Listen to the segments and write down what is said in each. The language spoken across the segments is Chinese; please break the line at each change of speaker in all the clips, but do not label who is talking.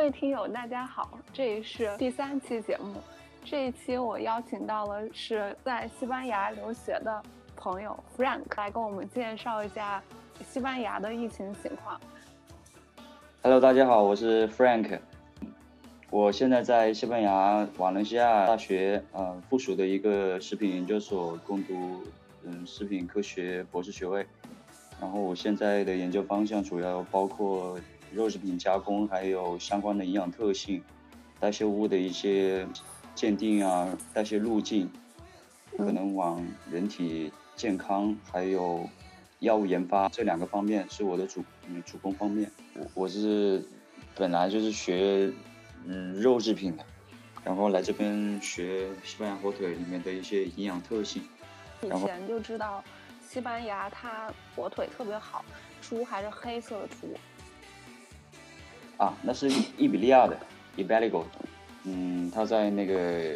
各位听友，大家好，这里是第三期节目。这一期我邀请到了是在西班牙留学的朋友 Frank 来跟我们介绍一下西班牙的疫情情况。
Hello，大家好，我是 Frank。我现在在西班牙瓦伦西亚大学呃附属的一个食品研究所攻读嗯食品科学博士学位。然后我现在的研究方向主要包括。肉制品加工，还有相关的营养特性、代谢物的一些鉴定啊，代谢路径，可能往人体健康还有药物研发这两个方面是我的主嗯主攻方面。我我是本来就是学嗯肉制品的，然后来这边学西班牙火腿里面的一些营养特性。
以前就知道西班牙它火腿特别好，猪还是黑色的猪。
啊，那是伊比利亚的 i b e r i g o 嗯，它在那个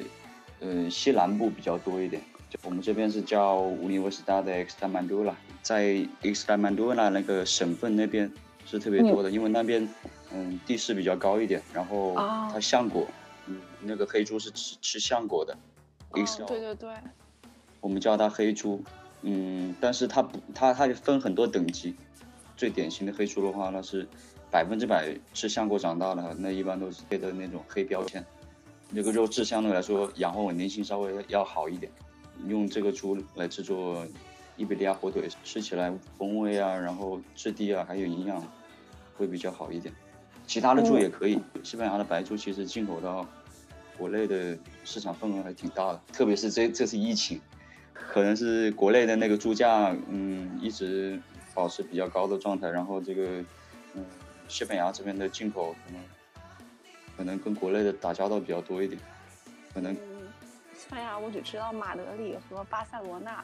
呃西南部比较多一点。就我们这边是叫乌尼沃斯达的 Extremadura，在 Extremadura 那个省份那边是特别多的，因为那边嗯地势比较高一点，然后它橡果，嗯，那个黑猪是吃吃橡果的。
对对对。
我们叫它黑猪，嗯，但是它不，它它分很多等级，最典型的黑猪的话，那是。百分之百吃橡果长大的，那一般都是贴的那种黑标签。那个肉质相对来说养活稳定性稍微要好一点。用这个猪来制作伊比利亚火腿，吃起来风味啊，然后质地啊，还有营养会比较好一点。其他的猪也可以。西班牙的白猪其实进口到国内的市场份额还挺大的，特别是这这次疫情，可能是国内的那个猪价嗯一直保持比较高的状态，然后这个嗯。西班牙这边的进口可能可能跟国内的打交道比较多一点，可能。
西班牙我只知道马德里和巴塞罗那，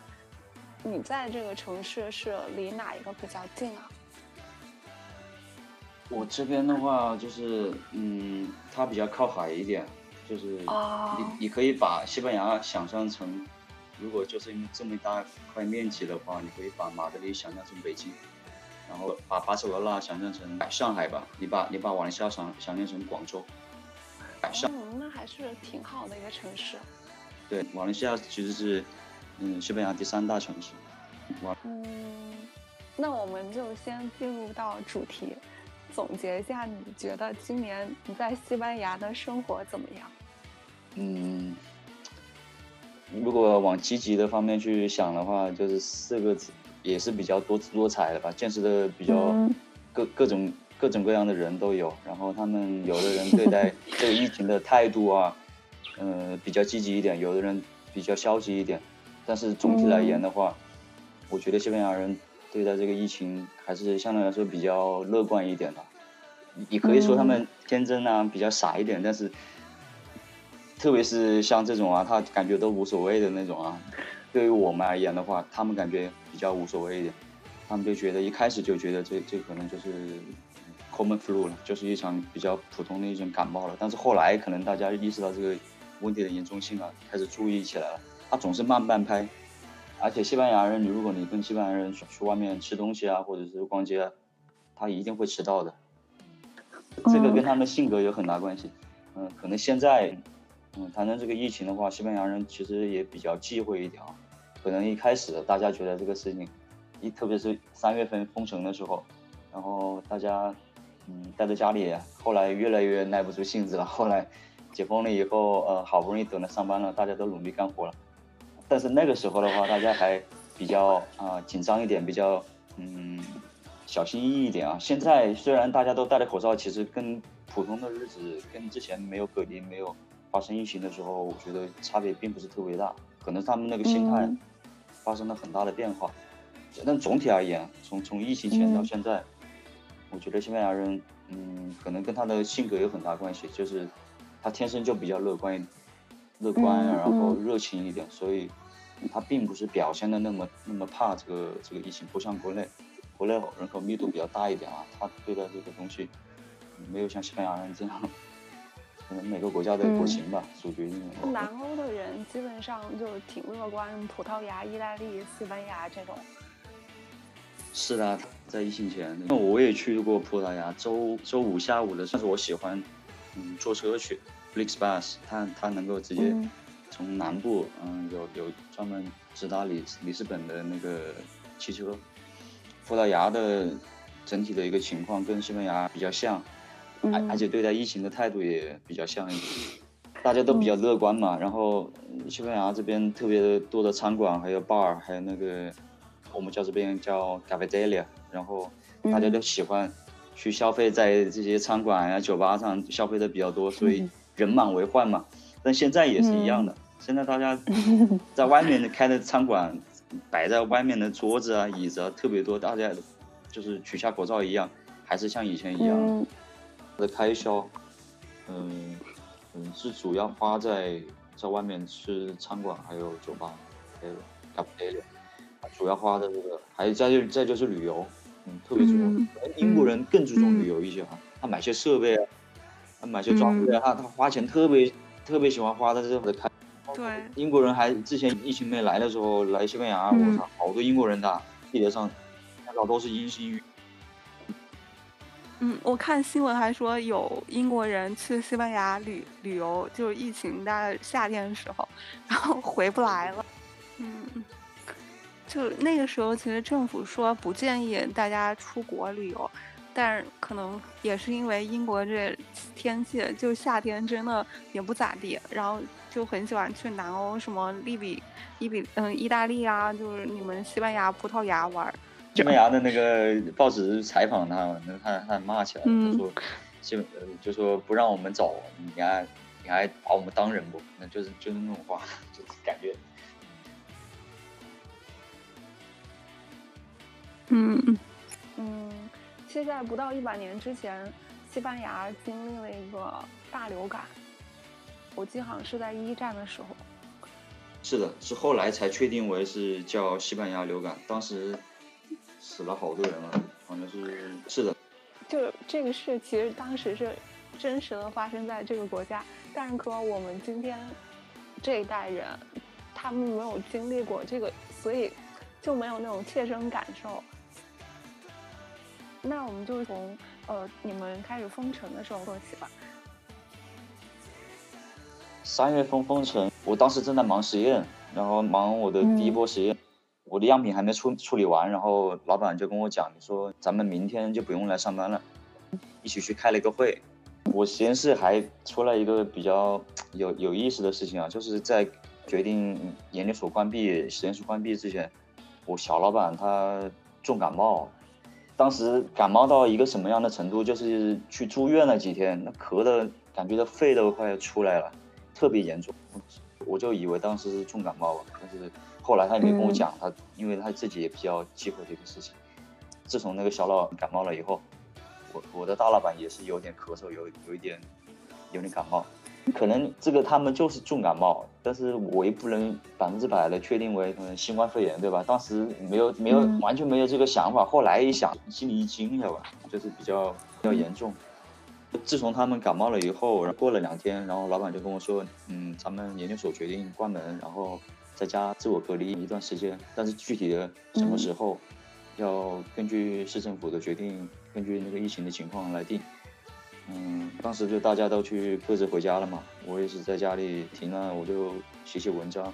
你在这个城市是离哪一个比较近啊？
我这边的话就是，嗯，它比较靠海一点，就是你你可以把西班牙想象成，如果就是这么一大块面积的话，你可以把马德里想象成北京。然后把巴塞罗那想象成上海吧，你把你把瓦伦西亚想想象成广州，
上，那还是挺好的一个城市。
对，瓦伦西亚其实是，嗯，西班牙第三大城市。
嗯，那我们就先进入到主题，总结一下，你觉得今年你在西班牙的生活怎么样？
嗯，如果往积极的方面去想的话，就是四个字。也是比较多姿多彩的吧，见识的比较各各种各种各样的人都有。然后他们有的人对待 这个疫情的态度啊，嗯，比较积极一点；有的人比较消极一点。但是总体来言的话，我觉得西班牙人对待这个疫情还是相对来说比较乐观一点的。也可以说他们天真啊，比较傻一点，但是特别是像这种啊，他感觉都无所谓的那种啊。对于我们而言的话，他们感觉比较无所谓一点，他们就觉得一开始就觉得这这可能就是 common flu 了，就是一场比较普通的一种感冒了。但是后来可能大家意识到这个问题的严重性了，开始注意起来了。他总是慢半拍，而且西班牙人，你如果你跟西班牙人去外面吃东西啊，或者是逛街啊，他一定会迟到的。这个跟他们性格有很大关系。嗯，可能现在。嗯，谈谈这个疫情的话，西班牙人其实也比较忌讳一点啊。可能一开始大家觉得这个事情，一特别是三月份封城的时候，然后大家嗯待在家里，后来越来越耐不住性子了。后来解封了以后，呃，好不容易等了上班了，大家都努力干活了。但是那个时候的话，大家还比较啊紧张一点，比较嗯小心翼翼一点啊。现在虽然大家都戴着口罩，其实跟普通的日子，跟之前没有隔离没有。发生疫情的时候，我觉得差别并不是特别大，可能他们那个心态发生了很大的变化。但总体而言，从从疫情前到现在，我觉得西班牙人，嗯，可能跟他的性格有很大关系，就是他天生就比较乐观，乐观，然后热情一点，所以他并不是表现的那么那么怕这个这个疫情，不像国内，国内人口密度比较大一点啊，他对待这个东西没有像西班牙人这样。可能每个国家的国情吧，所决定
的。南欧的人基本上就挺乐观，葡萄牙、意大利、西班牙这种。
是的，在疫情前，那我也去过葡萄牙。周周五下午的，算是我喜欢嗯坐车去，Flixbus，它它能够直接从南部，嗯有有专门直达里里斯本的那个汽车。葡萄牙的整体的一个情况跟西班牙比较像，而而且对待疫情的态度也比较像一点，大家都比较乐观嘛。然后西班牙这边特别多的餐馆，还有 bar，还有那个我们叫这边叫 cafeteria，然后大家都喜欢去消费在这些餐馆呀、酒吧上消费的比较多，所以人满为患嘛。但现在也是一样的，现在大家 在外面开的餐馆。摆在外面的桌子啊、椅子啊特别多，大家就是取下口罩一样，还是像以前一样。的开销，嗯嗯，是主要花在在外面吃餐馆，还有酒吧，还有咖啡店，主要花的这个，还有再就再就是旅游，嗯，特别注重。英国人更注重旅游一些哈，他买些设备啊，他买些装备啊，他他花钱特别特别喜欢花在这的开。
对，
英国人还之前疫情没来的时候来西班牙，我操，好多英国人的地铁上，那个都是阴性语。
嗯，我看新闻还说有英国人去西班牙旅旅游，就是疫情大概夏天的时候，然后回不来了。嗯，就那个时候，其实政府说不建议大家出国旅游。但是可能也是因为英国这天气，就夏天真的也不咋地，然后就很喜欢去南欧，什么利比、伊比，嗯，意大利啊，就是你们西班牙、葡萄牙玩。
西班牙的那个报纸采访他，那他他骂起来，他说，基本就说不让我们走，你还你还把我们当人不？那就是就是那种话，就是感觉。
嗯嗯嗯。现在不到一百年之前，西班牙经历了一个大流感，我记得好像是在一战的时候。
是的，是后来才确定为是叫西班牙流感，当时死了好多人了，好像是是的。
就这个事，其实当时是真实的发生在这个国家，但是可我们今天这一代人，他们没有经历过这个，所以就没有那种切身感受。那我们就从呃你们开始封城的时候说起吧。
三月份封城，我当时正在忙实验，然后忙我的第一波实验，我的样品还没处处理完，然后老板就跟我讲你说，咱们明天就不用来上班了，一起去开了一个会。我实验室还出了一个比较有有意思的事情啊，就是在决定研究所关闭、实验室关闭之前，我小老板他重感冒。当时感冒到一个什么样的程度，就是去住院了几天，那咳的感觉到肺都快要出来了，特别严重。我就以为当时是重感冒吧，但是后来他也没跟我讲，他因为他自己也比较忌讳这个事情。自从那个小老感冒了以后，我我的大老板也是有点咳嗽，有有一点有点感冒。可能这个他们就是重感冒，但是我也不能百分之百的确定为嗯新冠肺炎，对吧？当时没有没有完全没有这个想法，后来一想心里一惊，知道吧？就是比较比较严重。自从他们感冒了以后，然后，过了两天，然后老板就跟我说，嗯，咱们研究所决定关门，然后在家自我隔离一段时间，但是具体的什么时候，要根据市政府的决定，根据那个疫情的情况来定。嗯，当时就大家都去各自回家了嘛，我也是在家里停了，我就写写文章，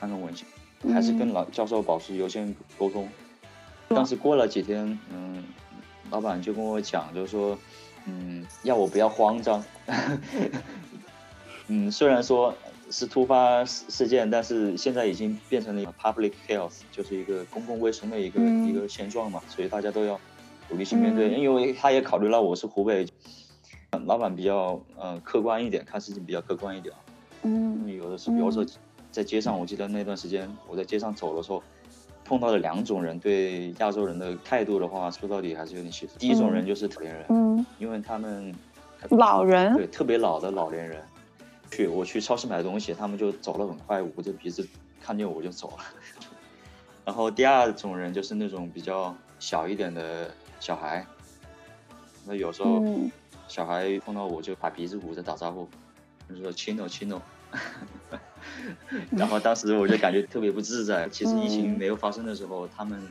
看看文献，还是跟老教授保持邮件沟通。当时过了几天，嗯，老板就跟我讲，就是说，嗯，要我不要慌张。嗯，虽然说是突发事事件，但是现在已经变成了一个 public health，就是一个公共卫生的一个一个现状嘛，所以大家都要努力去面对。因为他也考虑到我是湖北。老板比较呃客观一点，看事情比较客观一点。嗯，有的是，比如说在街上，我记得那段时间我在街上走的时候，碰到了两种人对亚洲人的态度的话，说到底还是有点歧视。第一种人就是老年人，嗯，因为他们
老人
对特别老的老年人，去我去超市买东西，他们就走了很快，捂着鼻子看见我就走了。然后第二种人就是那种比较小一点的小孩，那有时候。小孩碰到我就把鼻子捂着打招呼，就说亲哦亲哦，然后当时我就感觉特别不自在。其实疫情没有发生的时候，他们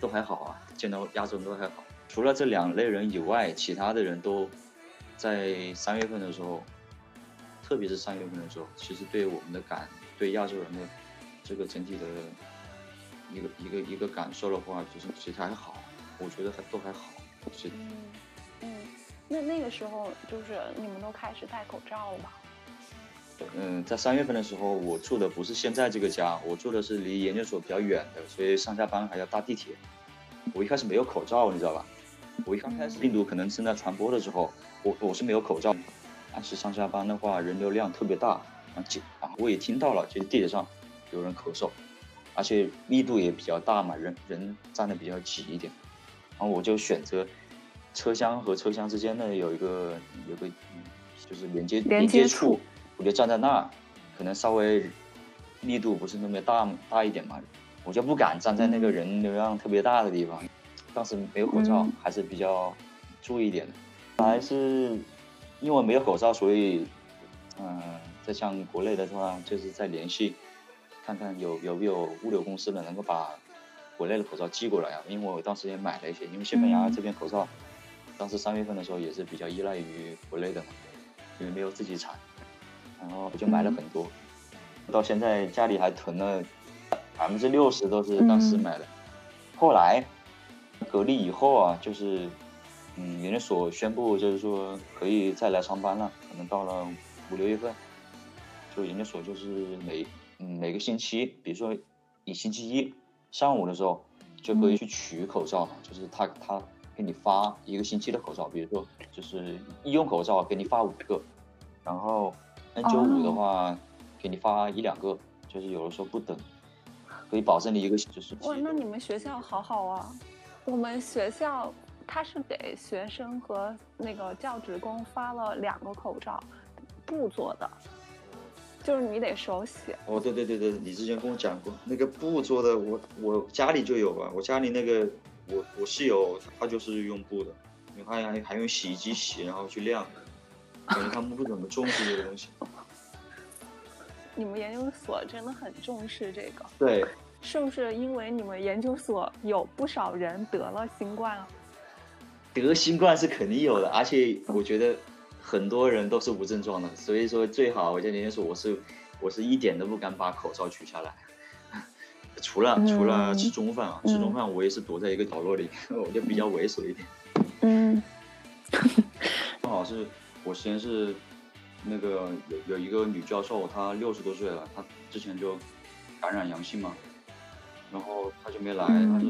都还好啊，见到亚洲人都还好。除了这两类人以外，其他的人都在三月份的时候，特别是三月份的时候，其实对我们的感，对亚洲人的这个整体的一个一个一个感受的话，就是其实还好，我觉得还都还好。是
嗯嗯，那那个时候就是你们都开始戴口罩了吧？
嗯，在三月份的时候，我住的不是现在这个家，我住的是离研究所比较远的，所以上下班还要搭地铁。我一开始没有口罩，你知道吧？我一刚开始病毒可能正在传播的时候，我我是没有口罩，但是上下班的话人流量特别大，啊，啊，我也听到了，就是地铁上有人咳嗽，而且密度也比较大嘛，人人站的比较挤一点，然后我就选择车厢和车厢之间呢有一个有个就是连接
连接处。
我就站在那儿，可能稍微密度不是那么大大一点嘛，我就不敢站在那个人流量特别大的地方。当时没有口罩，还是比较注意一点的。还是因为没有口罩，所以嗯，在像国内的话，就是在联系，看看有有没有物流公司的能够把国内的口罩寄过来啊。因为我当时也买了一些，因为西班牙这边口罩，当时三月份的时候也是比较依赖于国内的嘛，因为没有自己产。然后我就买了很多，到现在家里还囤了百分之六十都是当时买的。后来隔离以后啊，就是嗯，研究所宣布就是说可以再来上班了，可能到了五六月份，就研究所就是每嗯每个星期，比如说你星期一上午的时候就可以去取口罩，就是他他给你发一个星期的口罩，比如说就是医用口罩给你发五个，然后。N 九五的话，给你发一两个，就是有的时候不等，可以保证你一个就是。
哇，那你们学校好好啊！我们学校他是给学生和那个教职工发了两个口罩，布做的，就是你得手洗。
哦，对对对对，你之前跟我讲过，那个布做的，我我家里就有吧，我家里那个我我室友他就是用布的，因为他还还用洗衣机洗，然后去晾。感觉他们不怎么重视这个东西。
你们研究所真的很重视这个。
对。
是不是因为你们研究所有不少人得了新冠啊？
得新冠是肯定有的，而且我觉得很多人都是无症状的，所以说最好我在研究所我是我是一点都不敢把口罩取下来，除了除了吃中饭啊，吃中饭我也是躲在一个角落里，我就比较猥琐一点。嗯。正 好是。我实验室那个有有一个女教授，她六十多岁了，她之前就感染阳性嘛，然后她就没来。她说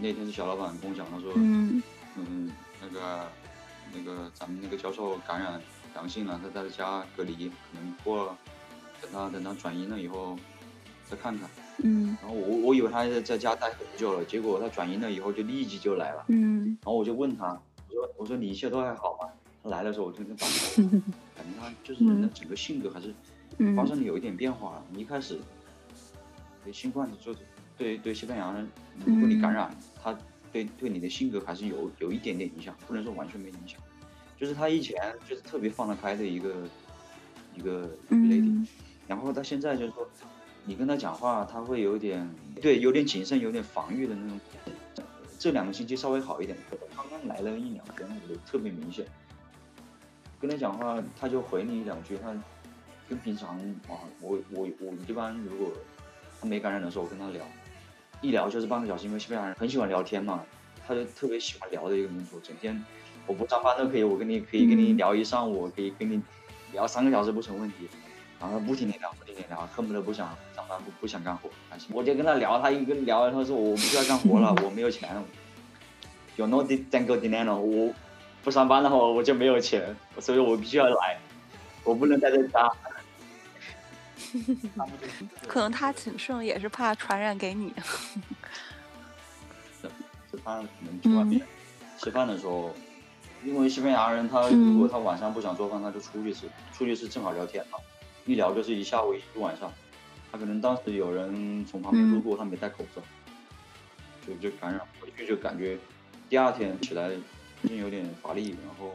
那天是小老板跟我讲，她说嗯，嗯，那个那个咱们那个教授感染阳性了，他在家隔离，可能过了，等他等他转阴了以后再看看。嗯。然后我我以为他在在家待很久了，结果他转阴了以后就立即就来了。嗯。然后我就问他，我说我说你一切都还好吗？他来的时候我就跟感觉，感觉他就是人的整个性格还是发生了有一点变化。你一开始对新冠的就是对对西班牙人，如果你感染，他对对你的性格还是有有一点点影响，不能说完全没影响。就是他以前就是特别放得开的一个一个 lady，然后他现在就是说你跟他讲话，他会有点对有点谨慎，有点防御的那种。这两个星期稍微好一点，刚刚来了一两天，我觉得特别明显。跟他讲话，他就回你两句。他跟平常啊，我我我一般如果他没感染的时候，我跟他聊，一聊就是半个小时。因为西班牙人很喜欢聊天嘛，他就特别喜欢聊的一个民族。整天我不上班都可以，我跟你可以跟你聊一上午，可以跟你聊三个小时不成问题。然后不停的聊，不停的聊，恨不得不想上班，不不想干活。我就跟他聊，他一跟聊，他说我不需要干活了，我没有钱。有 no tengo dinero，我。不上班的话，我就没有钱，所以我必须要来，我不能待在家。
可能他谨慎也是怕传染给你。
吃饭可能去外面吃饭的时候，因为西班牙人他如果他晚上不想做饭，他就出去吃，出去吃正好聊天嘛，一聊就是一下午一晚上。他可能当时有人从旁边路过，他没戴口罩，就就感染回去，就感觉第二天起来。最近有点乏力，然后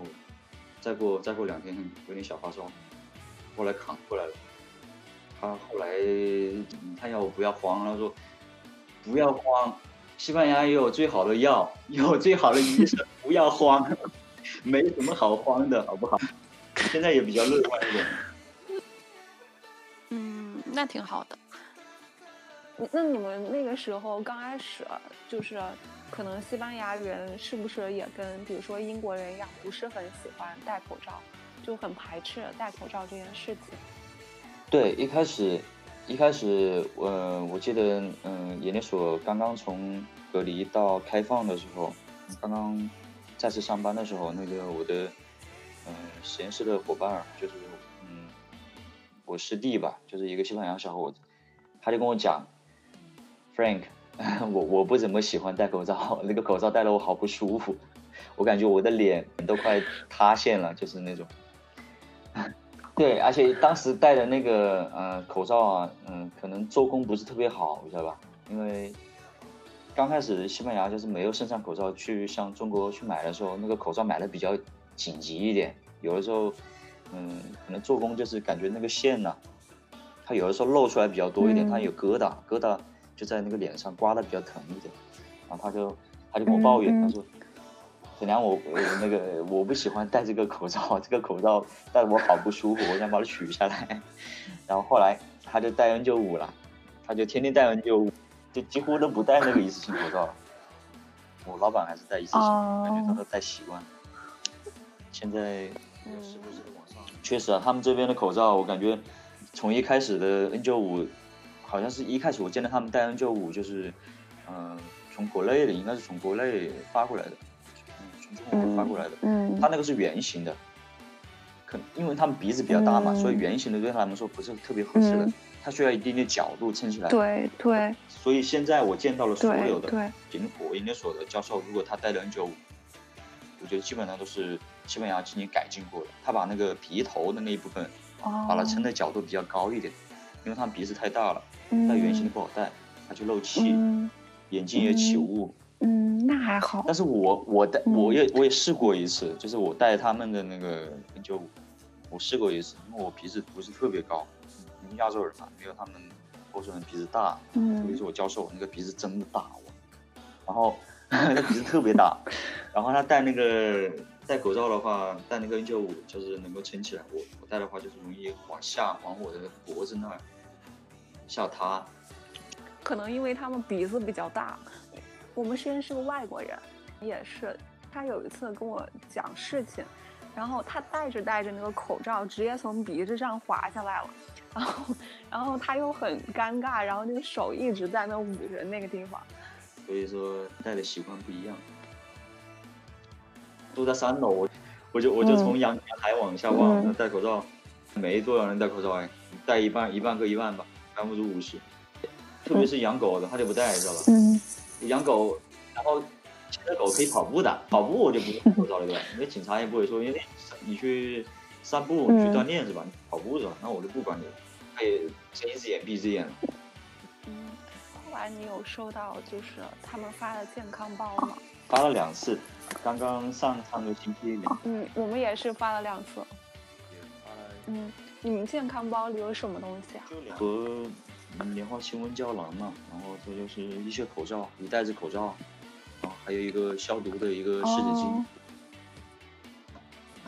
再过再过两天有点小发烧，后来扛过来了。他后来他要我不要慌，他说不要慌，西班牙也有最好的药，有最好的医生，不要慌。没什么好慌的，好不好？现在也比较乐观一点。
嗯，那挺好的。那你们那个时候刚开始，就是可能西班牙人是不是也跟比如说英国人一样，不是很喜欢戴口罩，就很排斥戴口罩这件事情？
对，一开始，一开始，呃，我记得，嗯，研究所刚刚从隔离到开放的时候，刚刚再次上班的时候，那个我的，嗯，实验室的伙伴就是，嗯，我师弟吧，就是一个西班牙小伙子，他就跟我讲。Frank，我我不怎么喜欢戴口罩，那个口罩戴了我好不舒服，我感觉我的脸都快塌陷了，就是那种。对，而且当时戴的那个呃口罩啊，嗯，可能做工不是特别好，你知道吧？因为刚开始西班牙就是没有生产口罩，去向中国去买的时候，那个口罩买的比较紧急一点，有的时候，嗯，可能做工就是感觉那个线呢，它有的时候露出来比较多一点，它有疙瘩，疙瘩。就在那个脸上刮的比较疼一点，然后他就他就跟我抱怨，他说：“小梁，我我那个我不喜欢戴这个口罩，这个口罩戴我好不舒服，我想把它取下来。”然后后来他就戴 N95 了，他就天天戴 N95，就几乎都不戴那个一次性口罩了。我老板还是戴一次性，感觉他都戴习惯了。现在确实啊，他们这边的口罩，我感觉从一开始的 N95。好像是一开始我见到他们戴 N95，就是，嗯，从国内的，应该是从国内发过来的，嗯，发过来的，嗯，他那个是圆形的，可因为他们鼻子比较大嘛，所以圆形的对他们说不是特别合适的，它需要一定的角度撑起来，
对对，
所以现在我见到了所有的景火研究所的教授，如果他戴了 N95，我觉得基本上都是西班牙进行改进过的，他把那个鼻头的那一部分，把它撑的角度比较高一点，因为他们鼻子太大了。戴圆形的不好戴，它就漏气，眼睛也起雾。
嗯，那还好。
但是我我带我也我也试过一次，就是我戴他们的那个 N95，我试过一次，因为我鼻子不是特别高，亚洲人嘛，没有他们欧洲人鼻子大。嗯。特别是我教授，那个鼻子真的大，我。然后 那鼻子特别大，然后他戴那个戴口罩的话，戴那个 N95 就是能够撑起来。我我戴的话就是容易往下，往我的脖子那儿。下塌，
可能因为他们鼻子比较大。我们实验室个外国人，也是，他有一次跟我讲事情，然后他戴着戴着那个口罩，直接从鼻子上滑下来了，然后，然后他又很尴尬，然后那个手一直在那捂着那个地方。
所以说戴的习惯不一样。住在三楼，我就我就从阳台往下望，戴口罩，没多少人戴口罩哎，戴一半一半各一半吧。百分之五十，特别是养狗的，他就不戴，知道吧？嗯。养狗，然后牵着狗可以跑步的，跑步我就不用口罩了，对吧？因为警察也不会说，因为你去散步去锻炼是吧？跑步是吧？那我就不管你了，可以睁一只眼闭一只眼了。
嗯。后来你有收到就是他们发的健康包吗？
发了两次，刚刚上上个星期。
嗯，我们也是发了两次。嗯。你们健康包里有什么东西啊？
和莲花清瘟胶囊嘛，然后这就是一些口罩，一袋子口罩，然后还有一个消毒的一个湿纸巾。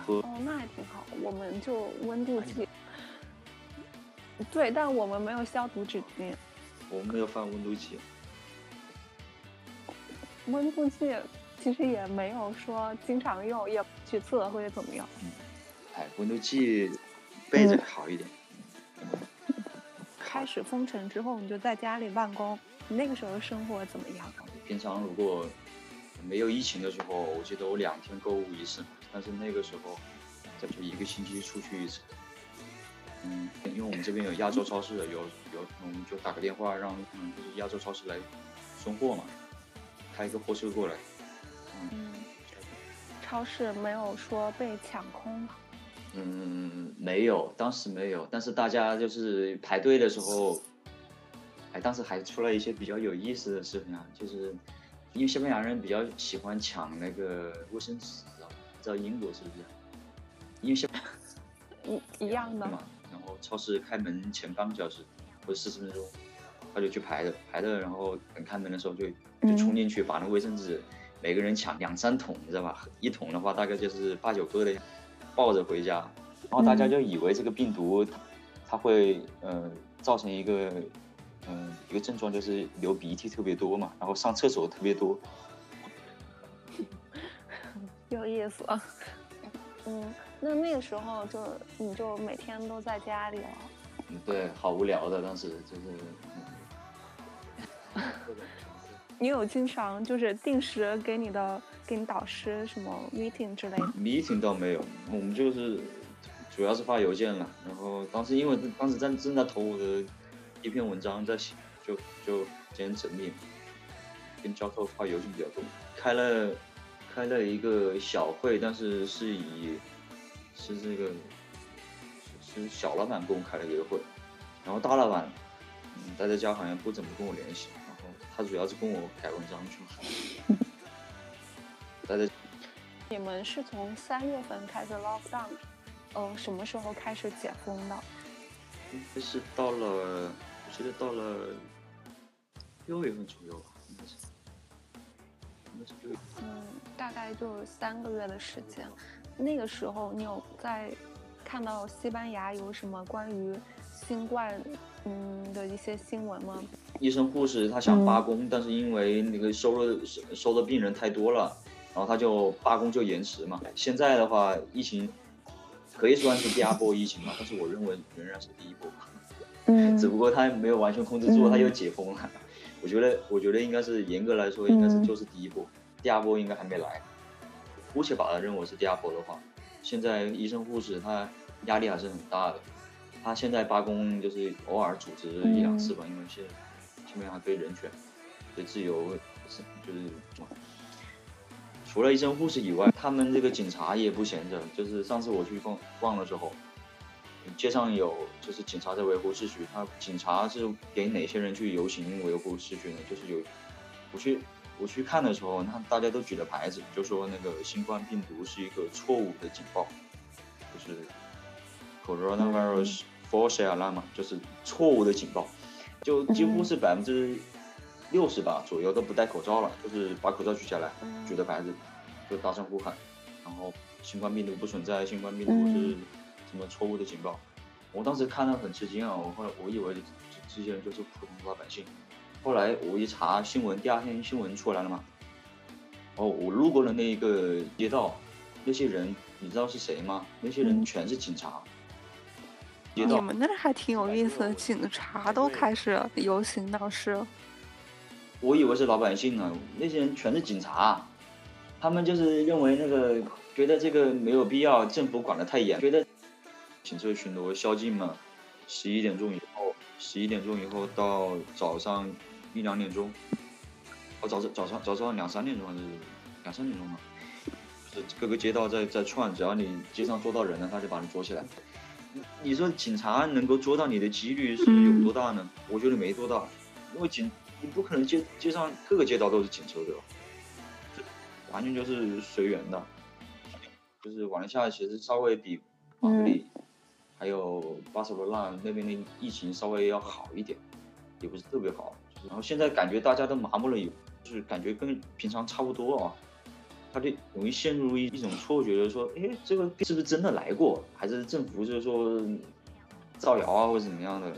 哦，那还挺好。我们就温度计。对，但我们没有消毒纸巾。
我们没有放温度计。
温度计其实也没有说经常用，也去测或者怎么样。
嗯，哎，温度计。背着好一点。
开始封城之后，你就在家里办公。你那个时候生活怎么样？
平常如果没有疫情的时候，我记得我两天购物一次，但是那个时候，这就一个星期出去一次。嗯，因为我们这边有亚洲超市，有有，我们就打个电话让嗯，就是亚洲超市来送货嘛，开一个货车过来。
嗯，超市没有说被抢空了。
嗯，没有，当时没有，但是大家就是排队的时候，哎，当时还出了一些比较有意思的事情啊，就是因为西班牙人比较喜欢抢那个卫生纸，知道吧？知道英国是不是？因为西班
一一样的
嘛。然后超市开门前半个小时或者四十分钟，他就去排的，排的，然后等开门的时候就就冲进去把那卫生纸每个人抢两三桶，你知道吧？一桶的话大概就是八九个的，抱着回家，然后大家就以为这个病毒它会呃造成一个嗯一个症状，就是流鼻涕特别多嘛，然后上厕所特别多。
有意思啊，嗯，那那个时候就你就每天都在家里了。
嗯，对，好无聊的，当时就是。
你有经常就是定时给你的给你导师什么 meeting 之类的
？meeting 倒没有，我们就是主要是发邮件了。然后当时因为当时正正在投我的一篇文章在写，就就今天整理，跟教授发邮件比较多。开了开了一个小会，但是是以是这个是是小老板跟我开了一个会，然后大老板嗯待在家好像不怎么跟我联系。他主要是跟我改文章去。大家，
你们是从三月份开始 lock down，呃，什么时候开始解封的？
应该是到了，我记得到了六月份左右吧，应该是。
嗯，大概就三个月的时间。那个时候，你有在看到西班牙有什么关于新冠嗯的一些新闻吗？
医生护士他想罢工，但是因为那个收了收收的病人太多了，然后他就罢工就延迟嘛。现在的话，疫情可以算是第二波疫情嘛，但是我认为仍然是第一波。
嗯，
只不过他没有完全控制住，他又解封了。我觉得，我觉得应该是严格来说，应该是就是第一波，第二波应该还没来。姑且把它认为是第二波的话，现在医生护士他压力还是很大的。他现在罢工就是偶尔组织一两次吧，因为现在。后面还对人权、对自由是就是，除了医生护士以外，他们这个警察也不闲着。就是上次我去逛逛的时候，街上有就是警察在维护秩序。他警察是给哪些人去游行维护秩序呢？就是有我去我去看的时候，那大家都举着牌子，就说那个新冠病毒是一个错误的警报，就是 coronavirus false alarm，就是错误的警报。就几乎是百分之六十吧左右都不戴口罩了，就是把口罩取下来，举着牌子，就大声呼喊，然后新冠病毒不存在，新冠病毒是什么错误的警报。我当时看到很吃惊啊，我后来我以为这些人就是普通老百姓，后来我一查新闻，第二天新闻出来了嘛，哦，我路过了那一个街道，那些人你知道是谁吗？那些人全是警察。
你们那还挺有意思的，警察都开始游行闹事。
我以为是老百姓呢，那些人全是警察，他们就是认为那个觉得这个没有必要，政府管的太严，觉得警车巡逻宵禁嘛，十一点钟以后，十一点钟以后到早上一两点钟，哦早上早上早上两三点钟还是两三点钟嘛，就是各个街道在在串，只要你街上捉到人了，他就把你捉起来。你说警察能够捉到你的几率是有多大呢？我觉得没多大，因为警你不可能街街上各个街道都是警车对吧？完全就是随缘的，就是玩一下其实稍微比马德里还有巴塞罗那那边的疫情稍微要好一点，也不是特别好。然后现在感觉大家都麻木了，就是感觉跟平常差不多啊。他就容易陷入一一种错觉，就是说，哎，这个是不是真的来过，还是政府就是说造谣啊，或者怎么样的？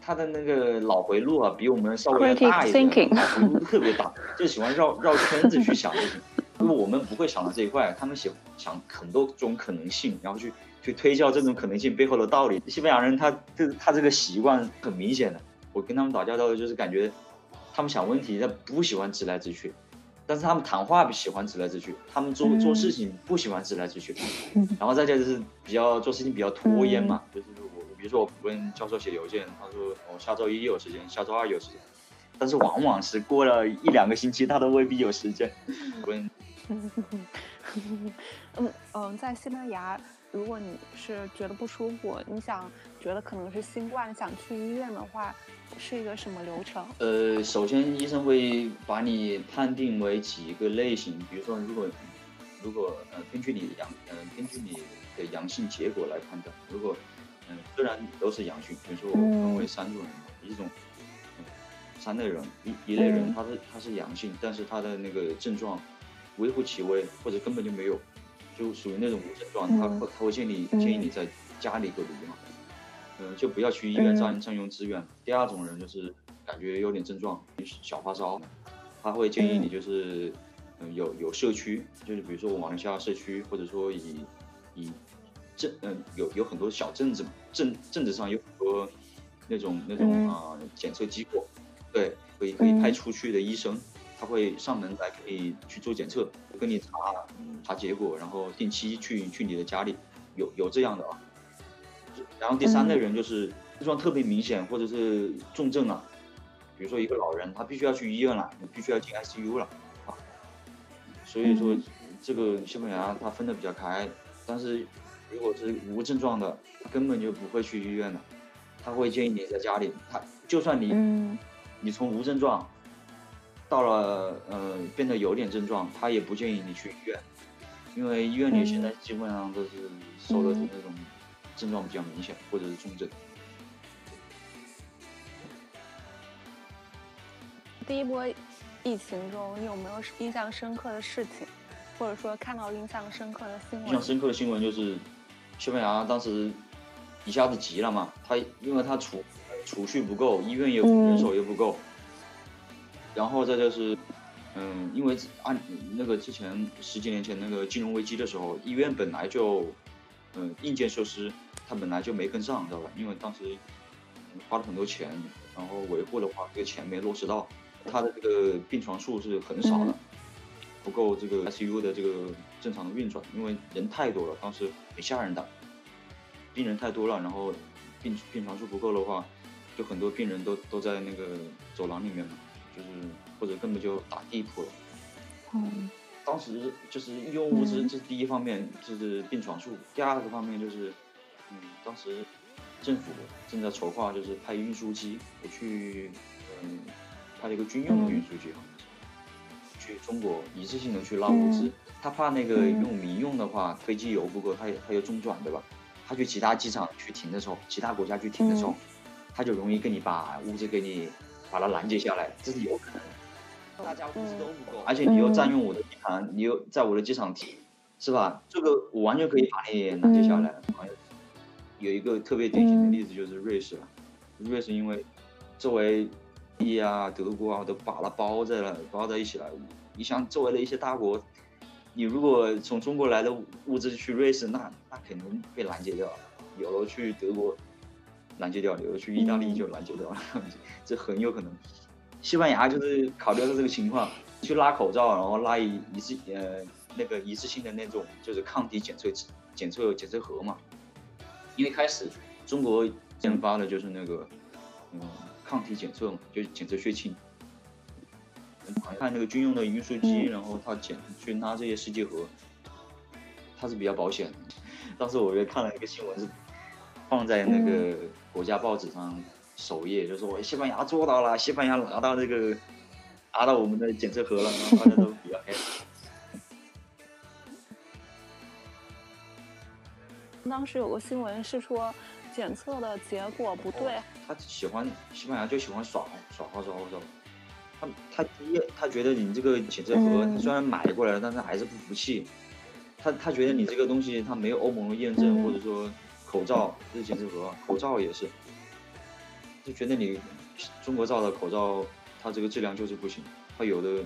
他的那个脑回路啊，比我们稍微大一点，脑回路特别大，就喜欢绕绕圈子去想事情。因为我们不会想到这一块，他们想想很多种可能性，然后去去推销这种可能性背后的道理。西班牙人他这他这个习惯很明显的，我跟他们打交道就是感觉他们想问题，他不喜欢直来直去。但是他们谈话喜欢直来直去，他们做做事情不喜欢直来直去，然后再加就是比较做事情比较拖延嘛，就是我比如说我问教授写邮件，他说我下周一有时间，下周二有时间，但是往往是过了一两个星期，他都未必有时间。
问嗯 嗯，在西班牙，如果你是觉得不舒服，你想觉得可能是新冠，想去医院的话。是一个什么流程？
呃，首先医生会把你判定为几个类型，比如说，如果如果呃根据你的阳呃根据你的阳性结果来判断，如果嗯虽然都是阳性，比如说我分为三种人，一种三类人，一一类人他是他是阳性，但是他的那个症状微乎其微，或者根本就没有，就属于那种无症状，他会他会建议建议你在家里隔离嘛，嗯，就不要去医院占占用资源。第二种人就是感觉有点症状，小发烧，他会建议你就是嗯有有社区，就是比如说我马来西亚社区，或者说以以镇嗯有有很多小镇子嘛，镇镇子上有很多那种那种啊检测机构，对，可以可以派出去的医生。他会上门来给你去做检测，跟你查查结果，然后定期去去你的家里，有有这样的啊。然后第三类人就是症状特别明显或者是重症了，比如说一个老人，他必须要去医院了，你必须要进 ICU 了啊。所以说这个西班牙它分的比较开，但是如果是无症状的，他根本就不会去医院的，他会建议你在家里，他就算你你从无症状。到了呃，变得有点症状，他也不建议你去医院，因为医院里现在基本上都是收的是那种症状比较明显或者是重症。
第一波疫情中，你有没有印象深刻的事情，或者说看到印象深刻的新闻？
印象深刻的新闻就是，西班牙当时一下子急了嘛，他因为他储储蓄不够，医院也人手也不够。然后再就是，嗯，因为按那个之前十几年前那个金融危机的时候，医院本来就，嗯，硬件设施它本来就没跟上，知道吧？因为当时花了很多钱，然后维护的话，这个钱没落实到，它的这个病床数是很少的，不够这个 ICU 的这个正常的运转，因为人太多了，当时很吓人的，病人太多了，然后病病床数不够的话，就很多病人都都在那个走廊里面嘛。就是或者根本就打地铺了。嗯，当时就是医用物资，这是第一方面，就是病床数。第二个方面就是，嗯，当时政府正在筹划，就是派运输机，我去，嗯，派了一个军用的运输机，好像是去中国一次性的去拉物资。他怕那个用民用的话，飞机油不够，他他又中转，对吧？他去其他机场去停的时候，其他国家去停的时候，他就容易跟你把物资给你。把它拦截下来，这是有可能的。大家物资都不够，而且你又占用我的地盘，你又在我的机场停，是吧？这个我完全可以把你拦截下来。有一个特别典型的例子就是瑞士了，瑞士因为作为，意啊、德国啊都把它包在了，包在一起了。你像周围的一些大国，你如果从中国来的物资去瑞士，那那肯定被拦截掉了。有了去德国。拦截掉，有的去意大利就拦截掉了，这很有可能。西班牙就是考虑到这个情况，去拉口罩，然后拉一一次呃那个一次性的那种就是抗体检测检测检测盒嘛。因为开始中国研发的就是那个嗯抗体检测嘛，就是检测血清。看那个军用的运输机，然后他检去拉这些试剂盒，它是比较保险。当时我也看了一个新闻是。放在那个国家报纸上首页，就说西班牙做到了，西班牙拿到这个拿到我们的检测盒了，然后大家都比较开心。
当时有个新闻是说检测的结果不对。
他喜欢西班牙就喜欢耍耍花招，知道吧？他他第一，他觉得你这个检测盒虽然买过来了，但是还是不服气。他他觉得你这个东西他没有欧盟的验证，或者说。口罩这是检测盒，口罩也是，就觉得你中国造的口罩，它这个质量就是不行。它有的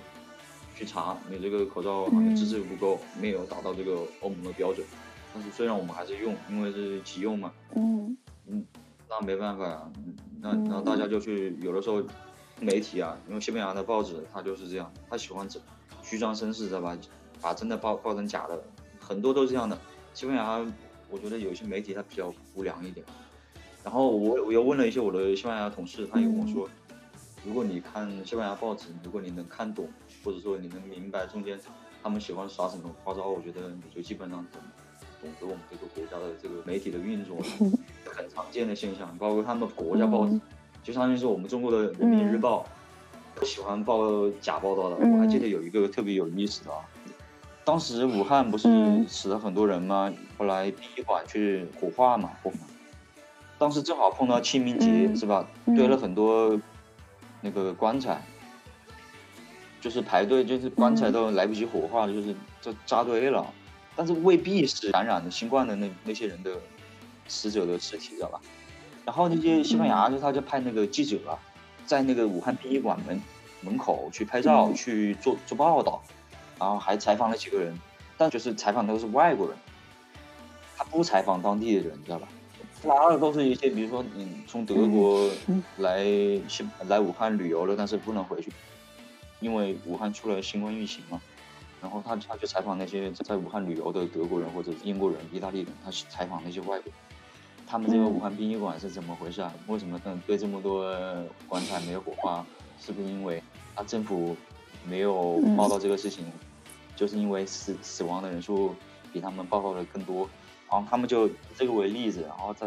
去查，你这个口罩好像资质不够，没有达到这个欧盟的标准。但是虽然我们还是用，因为是急用嘛。嗯嗯，那没办法呀。那那大家就去，有的时候媒体啊，因为西班牙的报纸它就是这样，他喜欢这虚张声势，知道吧？把真的报报成假的，很多都是这样的。西班牙。我觉得有些媒体它比较无良一点，然后我我又问了一些我的西班牙同事，他也跟我说，如果你看西班牙报纸，如果你能看懂，或者说你能明白中间他们喜欢耍什么花招，我觉得你就基本上懂懂得我们这个国家的这个媒体的运作，很常见的现象。包括他们国家报纸，就相当于是我们中国的人民日报，喜欢报假报道的。我还记得有一个特别有意思的啊。当时武汉不是死了很多人吗？后来殡仪馆去火化嘛，火化。当时正好碰到清明节，是吧？堆了很多那个棺材。就是排队，就是棺材都来不及火化，就是就扎堆了。但是未必是感染的新冠的那那些人的死者的尸体，知道吧？然后那些西班牙就他就派那个记者啊，在那个武汉殡仪馆门门口去拍照，去做做报道，然后还采访了几个人，但就是采访都是外国人，他不采访当地的人，你知道吧？拉的都是一些，比如说你从德国来新来武汉旅游了，但是不能回去，因为武汉出了新冠疫情嘛。然后他他去采访那些在武汉旅游的德国人或者英国人、意大利人，他去采访那些外国人，他们这个武汉殡仪馆是怎么回事啊？为什么堆这么多棺材没有火化？是不是因为他政府没有报道这个事情？就是因为死死亡的人数比他们报告的更多？然后他们就以这个为例子，然后在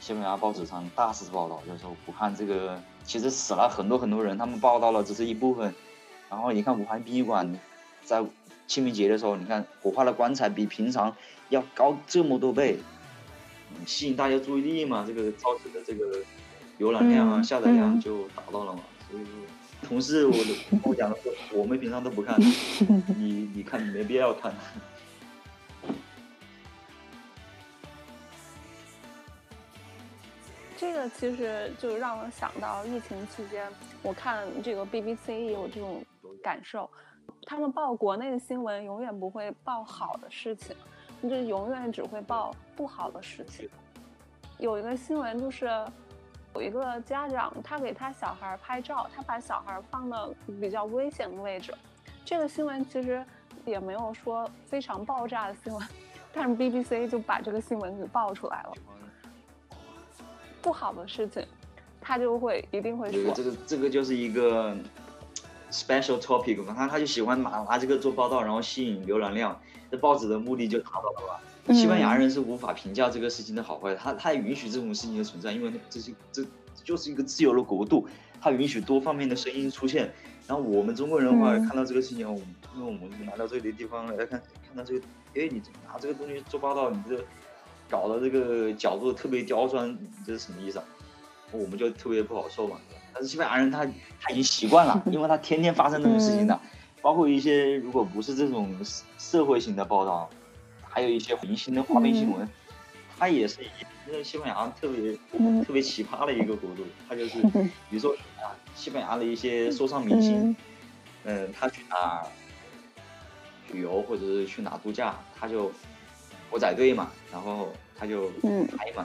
西班牙报纸上大肆报道，就说武汉这个其实死了很多很多人，他们报道了只是一部分。然后你看武汉殡仪馆在清明节的时候，你看火化的棺材比平常要高这么多倍，吸引大家注意力嘛，这个造成的这个浏览量啊、下载量就达到了嘛。所以说，同事我跟我讲的说，我们平常都不看，你你看你没必要看。
这个其实就让我想到疫情期间，我看这个 BBC 也有这种感受，他们报国内的新闻永远不会报好的事情，就永远只会报不好的事情。有一个新闻就是，有一个家长他给他小孩拍照，他把小孩放到比较危险的位置。这个新闻其实也没有说非常爆炸的新闻，但是 BBC 就把这个新闻给爆出来了。不好的事情，他就会一定会说。
这个这个就是一个 special topic 嘛，他他就喜欢拿拿这个做报道，然后吸引浏览量，这报纸的目的就达到了吧？西班牙人是无法评价这个事情的好坏，他他允许这种事情的存在，因为这是这就是一个自由的国度，他允许多方面的声音出现。然后我们中国人的话看到这个事情，我们因为我们来到这里的地方来看看到这个，哎，你拿这个东西做报道，你这。搞的这个角度特别刁钻，这是什么意思啊？我们就特别不好受嘛。但是西班牙人他他已经习惯了，因为他天天发生这种事情的，包括一些如果不是这种社会型的报道，还有一些明星的花边新闻，他也是一个西班牙特别特别奇葩的一个国度，他就是 比如说啊，西班牙的一些说唱明星，嗯，他去哪旅游或者是去哪度假，他就。狗仔队嘛，然后他就拍嘛，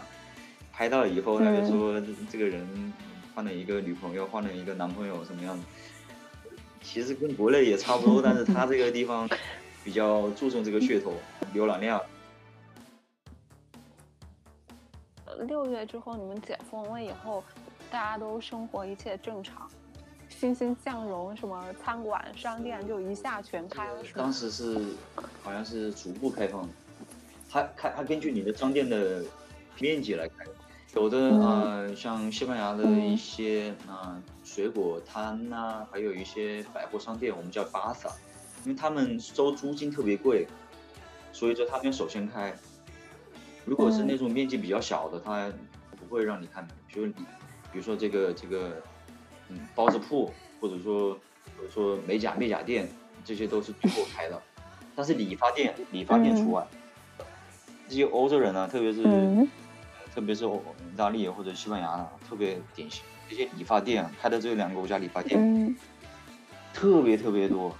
拍到了以后，他就说这个人换了一个女朋友，换了一个男朋友，什么样子？其实跟国内也差不多，但是他这个地方比较注重这个噱头、浏览量。
六月之后，你们解封了以后，大家都生活一切正常，欣欣向荣，什么餐馆、商店就一下全开了。
当时是好像是逐步开放的。它开它根据你的商店的面积来开，有的呃像西班牙的一些啊水果摊呐，还有一些百货商店，我们叫巴萨，因为他们收租金特别贵，所以说他们首先开。如果是那种面积比较小的，他不会让你开门。比如你，比如说这个这个嗯包子铺，或者说或者说美甲美甲店，这些都是最后开的，但是理发店理发店除外。这些欧洲人呢，特别是特别是意大利或者西班牙，特别典型。这些理发店开的这两个国家理发店特别特别多。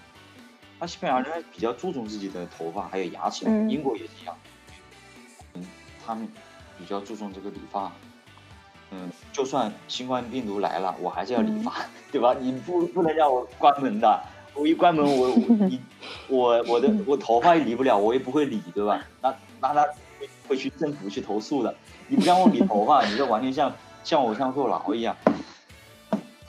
那西班牙人比较注重自己的头发还有牙齿，英国也是一样。嗯，他们比较注重这个理发。嗯，就算新冠病毒来了，我还是要理发，对吧？你不不能让我关门的。我一关门，我你 我我的我头发也理不了，我也不会理，对吧？那那他会去政府去投诉的。你不让我理头发，你这完全像像我像坐牢一样。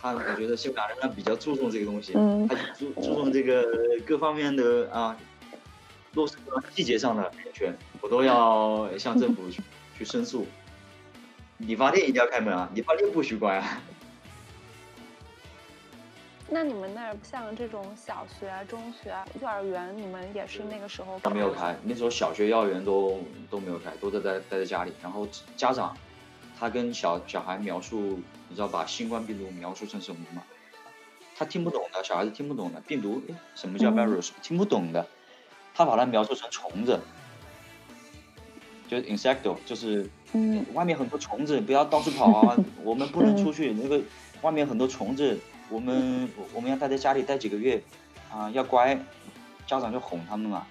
他我觉得西班牙人他比较注重这个东西，他注注重这个各方面的啊，落实细节上的安全，我都要向政府去去申诉。理发店一定要开门啊，理发店不许关啊。
那你们那儿像这种小学、中学、幼儿园，你们也是那个时候？
他没有开，那时候小学、幼儿园都都没有开，都在待待在家里。然后家长，他跟小小孩描述，你知道把新冠病毒描述成什么吗？他听不懂的，小孩子听不懂的病毒，什么叫 virus？听不懂的，他把它描述成虫子，就是 insecto，就是嗯，外面很多虫子，不要到处跑啊，我们不能出去，那个外面很多虫子，我们我们要待在家里待几个月，啊，要乖，家长就哄他们嘛，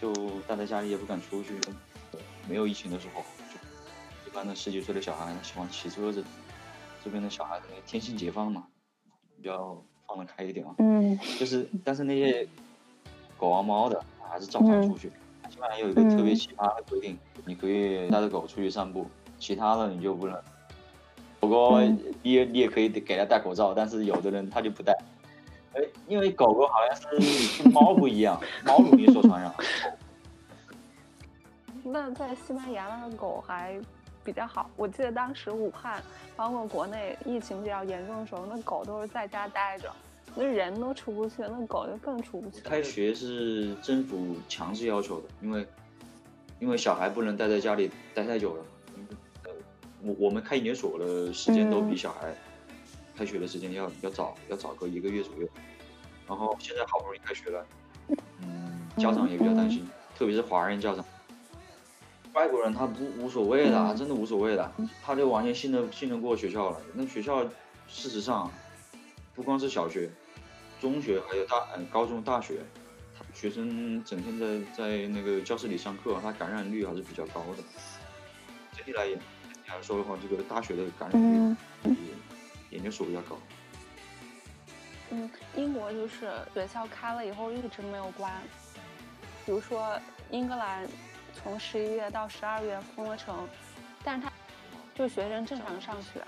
就待在家里也不敢出去，没有疫情的时候，一般的十几岁的小孩喜欢骑车子，这边的小孩子天性解放嘛。比较放得开一点啊，嗯，就是，但是那些狗啊猫的还是照常出去。起码有一个特别奇葩的规定，你可以带着狗出去散步，其他的你就不能。不过你也你也可以给它戴口罩，但是有的人他就不戴。哎，因为狗狗好像是跟猫不一样，猫容易受传染。
那在西班牙那个狗还？比较好，我记得当时武汉，包括国内疫情比较严重的时候，那狗都是在家待着，那人都出不去，那狗就更出不去。
开学是政府强制要求的，因为因为小孩不能待在家里待太久了。我我们开研究所的时间都比小孩开学的时间要要早，要早个一个月左右。然后现在好不容易开学了，嗯，家长也比较担心，特别是华人家长。外国人他不无所谓的，真的无所谓的，他就完全信得信得过学校了。那学校事实上不光是小学、中学，还有大嗯高中、大学，学生整天在在那个教室里上课，他感染率还是比较高的。整体来言来说的话，这个大学的感染率比研究所要高。
嗯，英国就是学校开了以后一直没有关，比如说英格兰。从十一月到十二月封了城，但是他就学生正常上学，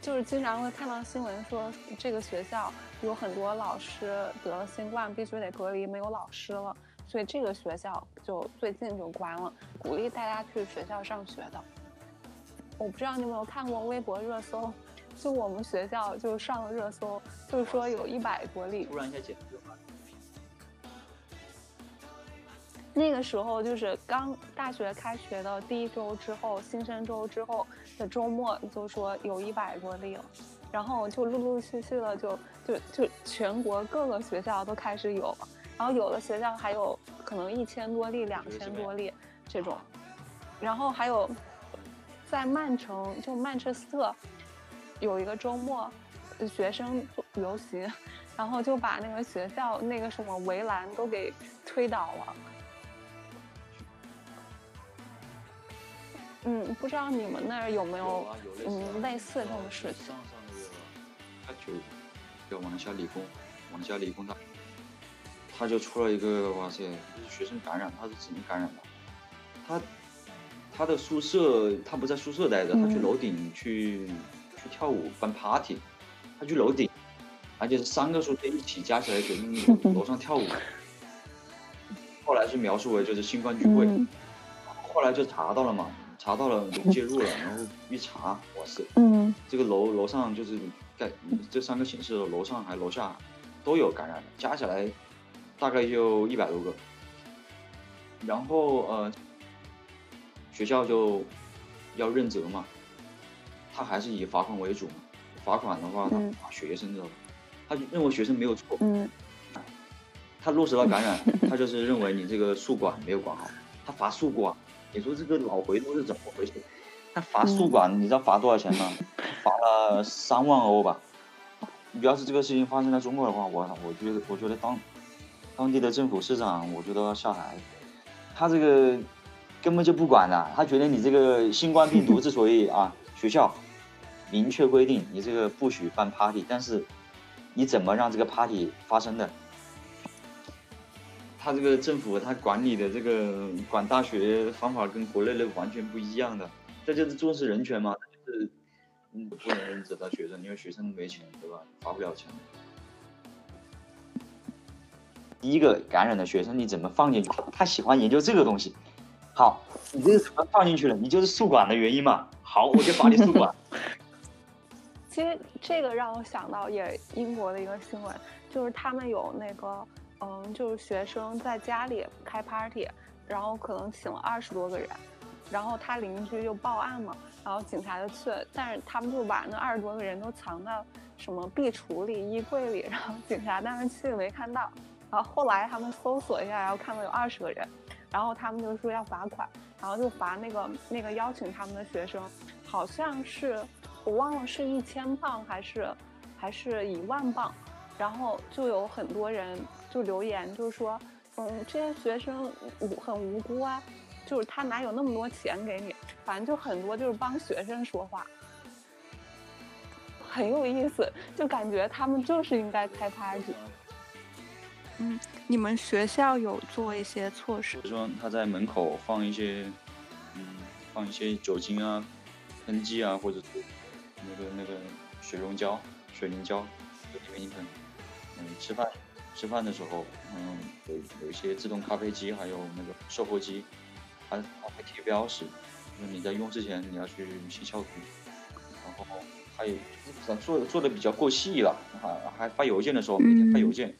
就是经常会看到新闻说这个学校有很多老师得了新冠，必须得隔离，没有老师了，所以这个学校就最近就关了，鼓励大家去学校上学的。我不知道你有没有看过微博热搜，就我们学校就上了热搜，就是说有一百多例。
突然一下减
那个时候就是刚大学开学的第一周之后，新生周之后的周末，就说有一百多例了，然后就陆陆续续的就就就全国各个学校都开始有，然后有的学校还有可能一千多例、两千多例这种，然后还有在曼城就曼彻斯特有一个周末，学生游行，然后就把那个学校那个什么围栏都给推倒了。嗯，不知道你们那儿有没有嗯类似这种事情？上上个月，
他就叫王家理工，王家理工大，他就出了一个哇塞，就是学生感染，他是怎么感染的？他他的宿舍，他不在宿舍待着，他去楼顶去去跳舞办 party，他去楼顶，而且是三个宿舍一起加起来在楼上跳舞，后来是描述为就是新冠聚会，后来就查到了嘛。查到了，介入了，然后一查，哇塞，嗯，这个楼楼上就是盖这三个寝室，楼上还楼下都有感染的，加起来大概就一百多个。然后呃，学校就要认责嘛，他还是以罚款为主嘛。罚款的话，他罚学生知道吧？他认为学生没有错，嗯，他落实到感染，他就是认为你这个宿管没有管好，他罚宿管。你说这个脑回路是怎么回事？他罚宿管，你知道罚多少钱吗？罚了三万欧吧。你要是这个事情发生在中国的话，我我觉得我觉得当当地的政府市长，我觉得要下台。他这个根本就不管了，他觉得你这个新冠病毒之所以 啊，学校明确规定你这个不许办 party，但是你怎么让这个 party 发生的？他这个政府，他管理的这个管大学方法跟国内的完全不一样的，这就是重视人权嘛，就是嗯，不能认责到学生，因为学生没钱，对吧？发不了钱。第一个感染的学生，你怎么放进去？他喜欢研究这个东西。好，你这个怎么放进去了？你就是宿管的原因嘛。好，我就罚你宿管。
其实这个让我想到也英国的一个新闻，就是他们有那个。嗯，就是学生在家里开 party，然后可能请了二十多个人，然后他邻居就报案嘛，然后警察就去，但是他们就把那二十多个人都藏到什么壁橱里、衣柜里，然后警察当时去没看到，然后后来他们搜索一下，然后看到有二十个人，然后他们就说要罚款，然后就罚那个那个邀请他们的学生，好像是我忘了是一千镑还是还是一万镑，然后就有很多人就留言，就是说，嗯，这些学生无很无辜啊。就是他哪有那么多钱给你？反正就很多就是帮学生说话，很有意思，就感觉他们就是应该开 party。嗯，你们学校有做一些措施？
比如说他在门口放一些，嗯，放一些酒精啊、喷剂啊，或者是那个那个水溶胶、水凝胶，里面一喷。嗯，吃饭吃饭的时候，嗯，有有一些自动咖啡机，还有那个售货机。它会贴标识，就是你在用之前你要去先消毒，然后还有做做的比较过细了，还还发邮件的时候每天发邮件，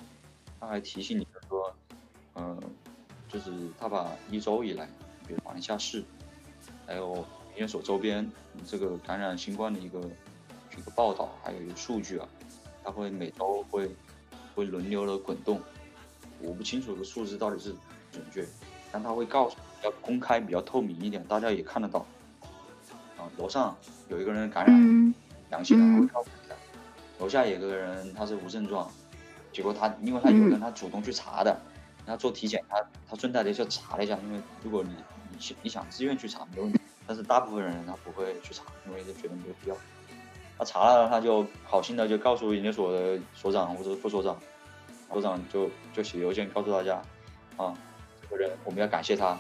他还提醒你说，嗯，就是他把一周以来，比如马来西亚市，还有研究所周边这个感染新冠的一个一个报道，还有一个数据啊，他会每周会会轮流的滚动，我不清楚这个数字到底是准确，但他会告诉。比较公开，比较透明一点，大家也看得到。啊，楼上有一个人感染阳性了，会告诉你的。楼下有个人他是无症状，结果他因为他有人他主动去查的，他做体检，他他顺带的就查了一下，因为如果你你想你想自愿去查没问题，但是大部分人他不会去查，因为就觉得没有必要。他查了，他就好心的就告诉研究所的所长或者副所长，所长就就写邮件告诉大家，啊，这个人我们要感谢他。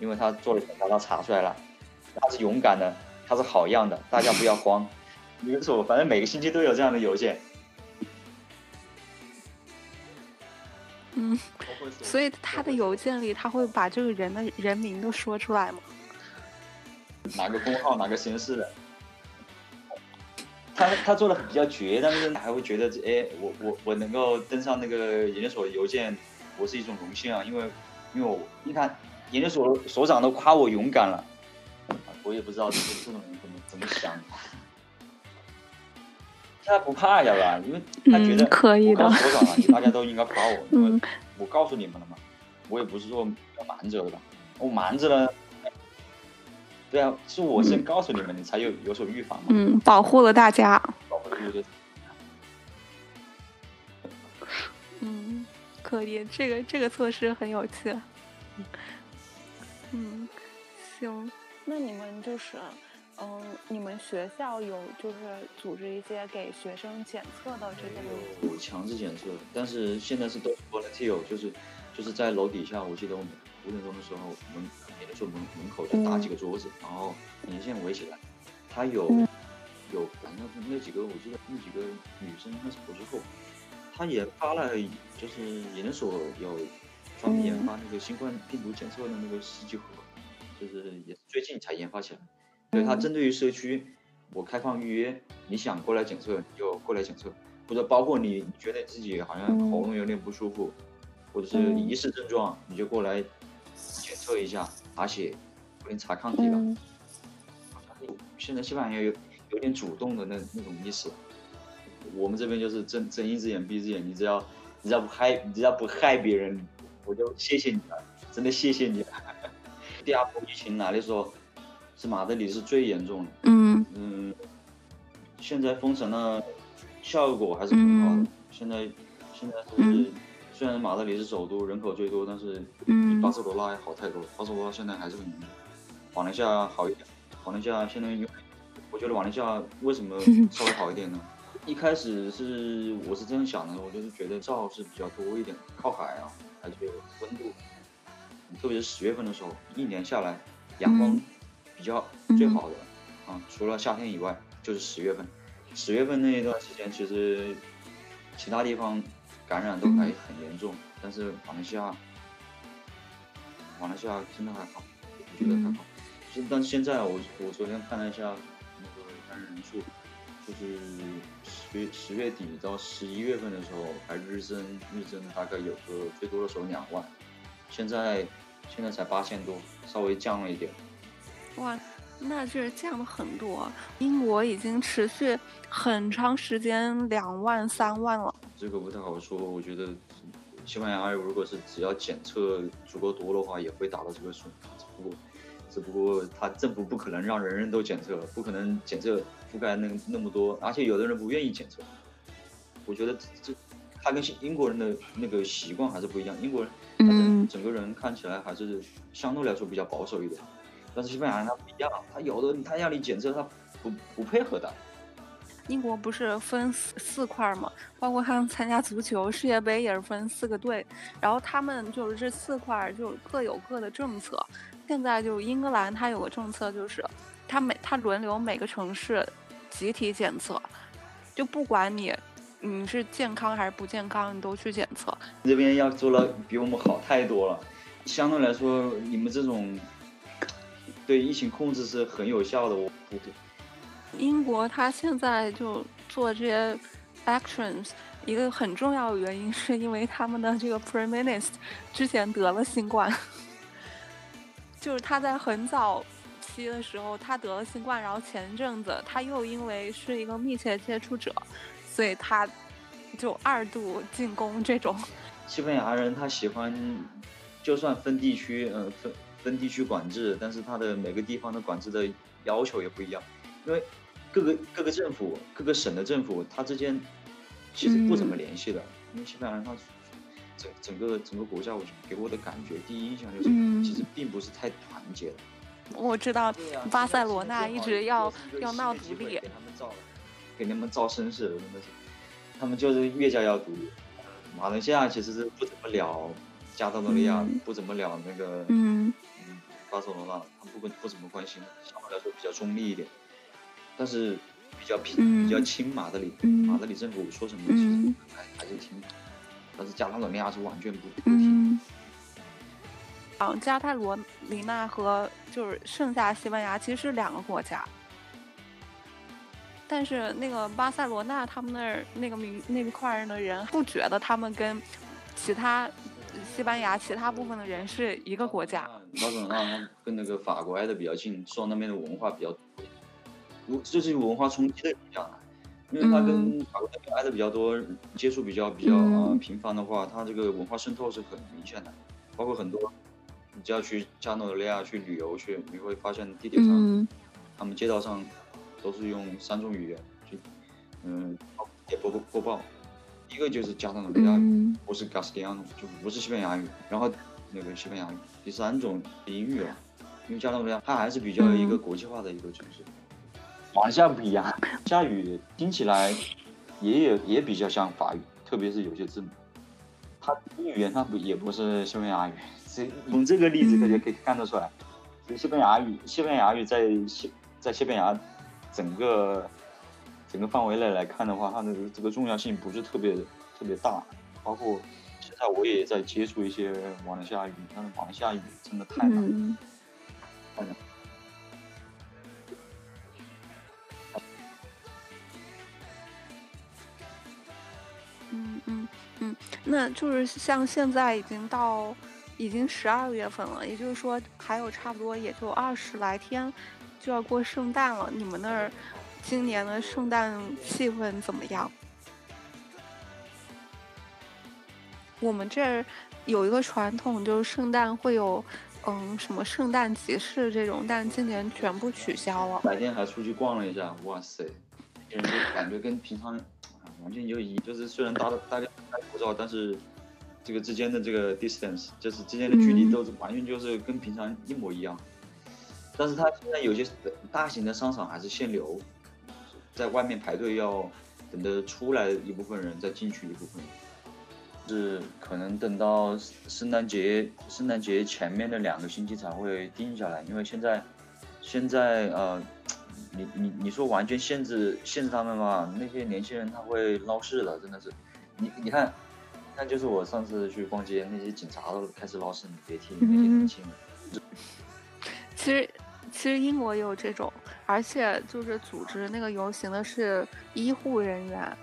因为他做了检查，他查出来了，他是勇敢的，他是好样的，大家不要慌。研究所，反正每个星期都有这样的邮件。
嗯，所以他的邮件里他会把这个人的人名都说出来吗？
哪个工号，哪个实验室的？他他做的比较绝，但是还会觉得，哎，我我我能够登上那个研究所邮件，我是一种荣幸啊，因为因为我你看。研究所所长都夸我勇敢了，我也不知道这这种人怎么怎么想。他不怕呀吧？因为他觉得我告所长了，大家都应该夸我，因为我告诉你们了嘛。我也不是说要瞒着的吧？我瞒着了，对啊，是我先告诉你们，你才有有所预防嘛。
嗯，保护了大家。
保护了。
嗯，可以，这个这个措施很有趣。嗯，行，那你们就是，嗯，你们学校有就是组织一些给学生检测的这
些有强制检测，但是现在是都是 volunteer，就是就是在楼底下，我记得我们五点钟的时候，门研究所门门口就搭几个桌子，然后连线围起来，他有有反正那几个我记得那几个女生那是博士后，他也发了就是研究所有。专门研发那个新冠病毒检测的那个试剂盒，就是也是最近才研发起来。对，它针对于社区，我开放预约，你想过来检测就过来检测，或者包括你觉得自己好像喉咙有点不舒服，或者是疑似症状，你就过来检测一下，查血，有点查抗体了。现在西班牙有有点主动的那那种意思。我们这边就是睁睁一只眼闭一只眼，你只要你只要不害你只要不害别人。我就谢谢你了，真的谢谢你了。第二波疫情来的时候，是马德里是最严重的。嗯嗯，现在封城了，效果还是很好的。现在现在是虽然马德里是首都，人口最多，但是比巴塞罗那要好太多。巴塞罗那现在还是很严重，瓦伦西亚好一点。瓦伦西亚现在因为我觉得瓦伦西亚为什么 稍微好一点呢？一开始是我是这样想的，我就是觉得照是比较多一点，靠海啊。而且温度，特别是十月份的时候，一年下来阳光比较最好的啊，除了夏天以外，就是十月份。十月份那一段时间，其实其他地方感染都还很严重，但是马来西亚，马来西亚真的还好，我觉得还好。现，但是现在我我昨天看了一下那个感染人数。就是十月十月底到十一月份的时候，还日增日增，大概有个最多的时候两万，现在现在才八千多，稍微降了一点。
哇，那这降了很多。英国已经持续很长时间两万、三万了。
这个不太好说，我觉得西班牙如果是只要检测足够多的话，也会达到这个数。只不过，只不过他政府不可能让人人都检测，不可能检测覆盖那那么多，而且有的人不愿意检测。我觉得这他跟英国人的那个习惯还是不一样。英国人，嗯，整个人看起来还是相对来说比较保守一点。但是西班牙人他不一样，他有的他要你检测，他不不配合的。
英国不是分四四块嘛？包括他们参加足球世界杯也是分四个队，然后他们就是这四块就各有各的政策。现在就英格兰它有个政策，就是他每它轮流每个城市集体检测，就不管你。你是健康还是不健康，你都去检测。
这边要做了比我们好太多了，相对来说，你们这种对疫情控制是很有效的。我
英国他现在就做这些 actions，一个很重要的原因是因为他们的这个 prime minister 之前得了新冠，就是他在很早期的时候他得了新冠，然后前阵子他又因为是一个密切接触者。所以他就二度进攻这种。
西班牙人他喜欢，就算分地区，呃，分分地区管制，但是他的每个地方的管制的要求也不一样，因为各个各个政府、各个省的政府，它之间其实不怎么联系的。因为西班牙人他整整个整个国家，我给我的感觉，第一印象就是其实并不是太团结的。
我知道巴塞罗那一直要要闹独立。
给他们招绅士，真的是，他们就是越加要独立。马来西亚其实是不怎么聊加泰罗尼亚，不怎么聊那个嗯嗯巴塞罗那，他们不不怎么关心，相对来说比较中立一点。但是比较平比较亲马德里，马德里政府说什么其实还还是听。但是加泰罗尼亚是完全不不听。
嗯，加泰罗尼亚和就是剩下西班牙其实是两个国家。但是那个巴塞罗那他们那儿那个民那块儿的人不觉得他们跟其他西班牙其他部分的人是一个国家。
巴塞罗那跟那个法国挨得比较近，受那边的文化比较多，这是文化冲击的影响。因为他跟法国那边挨得比较多，接触比较比较啊频繁的话，他这个文化渗透是很明显的。包括很多，你只要去加诺利亚去旅游去，你会发现地铁上，他们街道上。都是用三种语言去，嗯，也播播播报，一个就是加上的亚语，不是 Castellano，就不是西班牙语，然后那个西班牙语，第三种英语了，因为加拿大它还是比较一个国际化的一个城市。马来西亚不一样，下语听起来也有也比较像法语，特别是有些字母，它语言它不也不是西班牙语，以从这个例子大家可以看得出来，西班牙语西班牙语在西在西班牙。整个整个范围内来看的话，它的这个重要性不是特别特别大。包括现在我也在接触一些马来西亚语，但是马来西亚语真的太难。太难。
嗯嗯嗯，那就是像现在已经到已经十二月份了，也就是说还有差不多也就二十来天。就要过圣诞了，你们那儿今年的圣诞气氛怎么样？我们这儿有一个传统，就是圣诞会有嗯什么圣诞集市这种，但今年全部取消了。
白天还出去逛了一下，哇塞，感觉跟平常完全就一，就是虽然大大家戴口罩，但是这个之间的这个 distance，就是之间的距离都是完全就是跟平常一模一样。但是他现在有些大型的商场还是限流，在外面排队要等着出来一部分人再进去一部分人，是可能等到圣诞节圣诞节前面的两个星期才会定下来，因为现在现在呃，你你你说完全限制限制他们嘛，那些年轻人他会闹事的，真的是，你你看，那就是我上次去逛街，那些警察都开始闹事，你别提那些年轻人，
其实。其实英国也有这种，而且就是组织那个游行的是医护人员，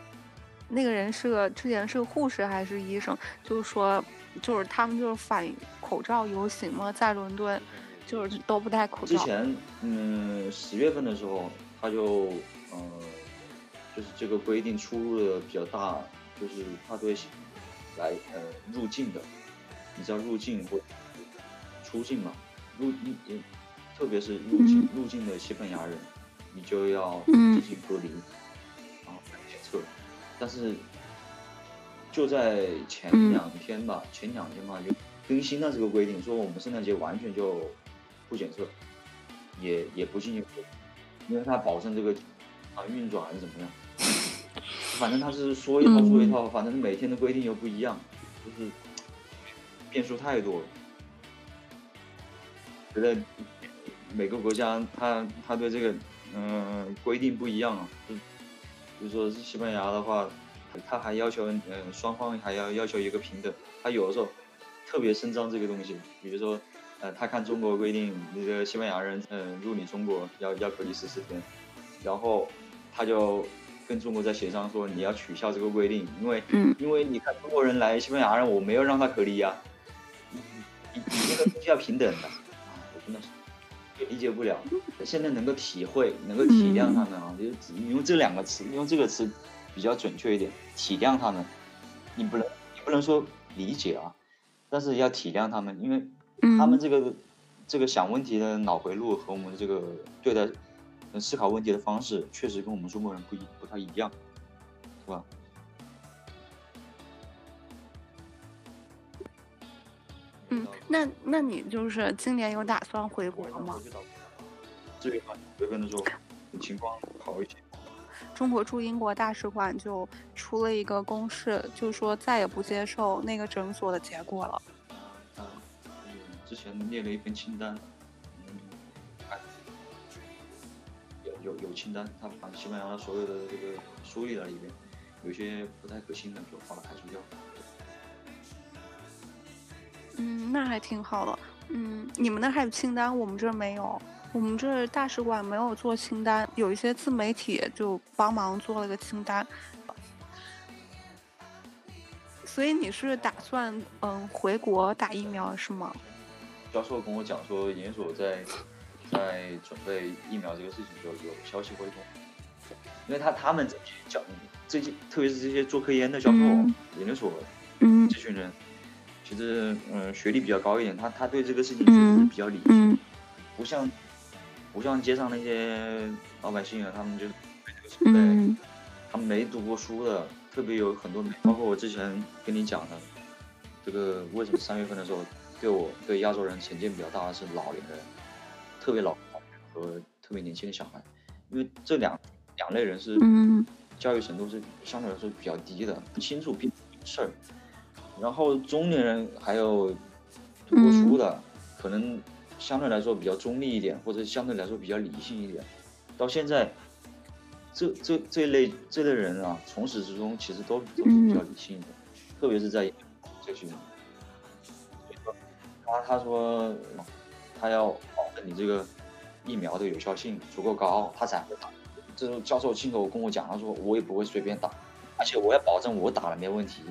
那个人是个之前是个护士还是医生，就是说，就是他们就是反口罩游行嘛，在伦敦，就是都不戴口罩。
之前，嗯，十月份的时候，他就，呃，就是这个规定出入的比较大，就是他对来呃入境的，你知道入境或出境嘛？入你，特别是入境入境的西班牙人，你就要进行隔离，然后检测。但是就在前两天吧，前两天吧就更新了这个规定，说我们圣诞节完全就。不检测，也也不进行，因为他保证这个啊运转还是怎么样，反正他是说一套做一套，反正每天的规定又不一样，就是变数太多了。觉得每个国家他他对这个嗯规定不一样啊，就比如说是西班牙的话，他还要求嗯双方还要要求一个平等，他有的时候特别伸张这个东西，比如说。呃，他看中国规定，那个西班牙人，嗯，入你中国要要隔离十四天，然后他就跟中国在协商说，你要取消这个规定，因为，因为你看中国人来西班牙人，我没有让他隔离呀，你你你这个东西要平等的，啊，我真的是也理解不了，现在能够体会，能够体谅他们啊，就是用这两个词，用这个词比较准确一点，体谅他们，你不能你不能说理解啊，但是要体谅他们，因为。他们这个这个想问题的脑回路和我们这个对待思考问题的方式，确实跟我们中国人不一不太一样，是吧？
嗯，那那你就是今年有打算回国吗？
这个回国的时候情况好一些。
中国驻英国大使馆就出了一个公示，就说再也不接受那个诊所的结果了。
之前列了一份清单，嗯，有有有清单，他把西班牙所有的这个梳理了一遍，有些不太可信的就把它排除掉。
嗯，那还挺好的。嗯，你们那还有清单，我们这没有，我们这大使馆没有做清单，有一些自媒体就帮忙做了个清单。所以你是打算嗯回国打疫苗是吗？
教授跟我讲说，研究所在在准备疫苗这个事情，就有消息会通。因为他他们这些教这些，特别是这些做科研的教授，研究所嗯这群人，其实嗯学历比较高一点，他他对这个事情确实比较理性，不像不像街上那些老百姓啊，他们就对他们没读过书的，特别有很多，包括我之前跟你讲的，这个为什么三月份的时候。对我对亚洲人成见比较大的是老年人，特别老和特别年轻的小孩，因为这两两类人是教育程度是相对来说比较低的，不清楚病事儿。然后中年人还有读过书的，可能相对来说比较中立一点，或者相对来说比较理性一点。到现在，这这这类这类人啊，从始至终其实都都是比较理性的，特别是在这群。他他说，他要保证你这个疫苗的有效性足够高，他才会打。这种教授亲口跟我讲，他说我也不会随便打，而且我要保证我打了没问题，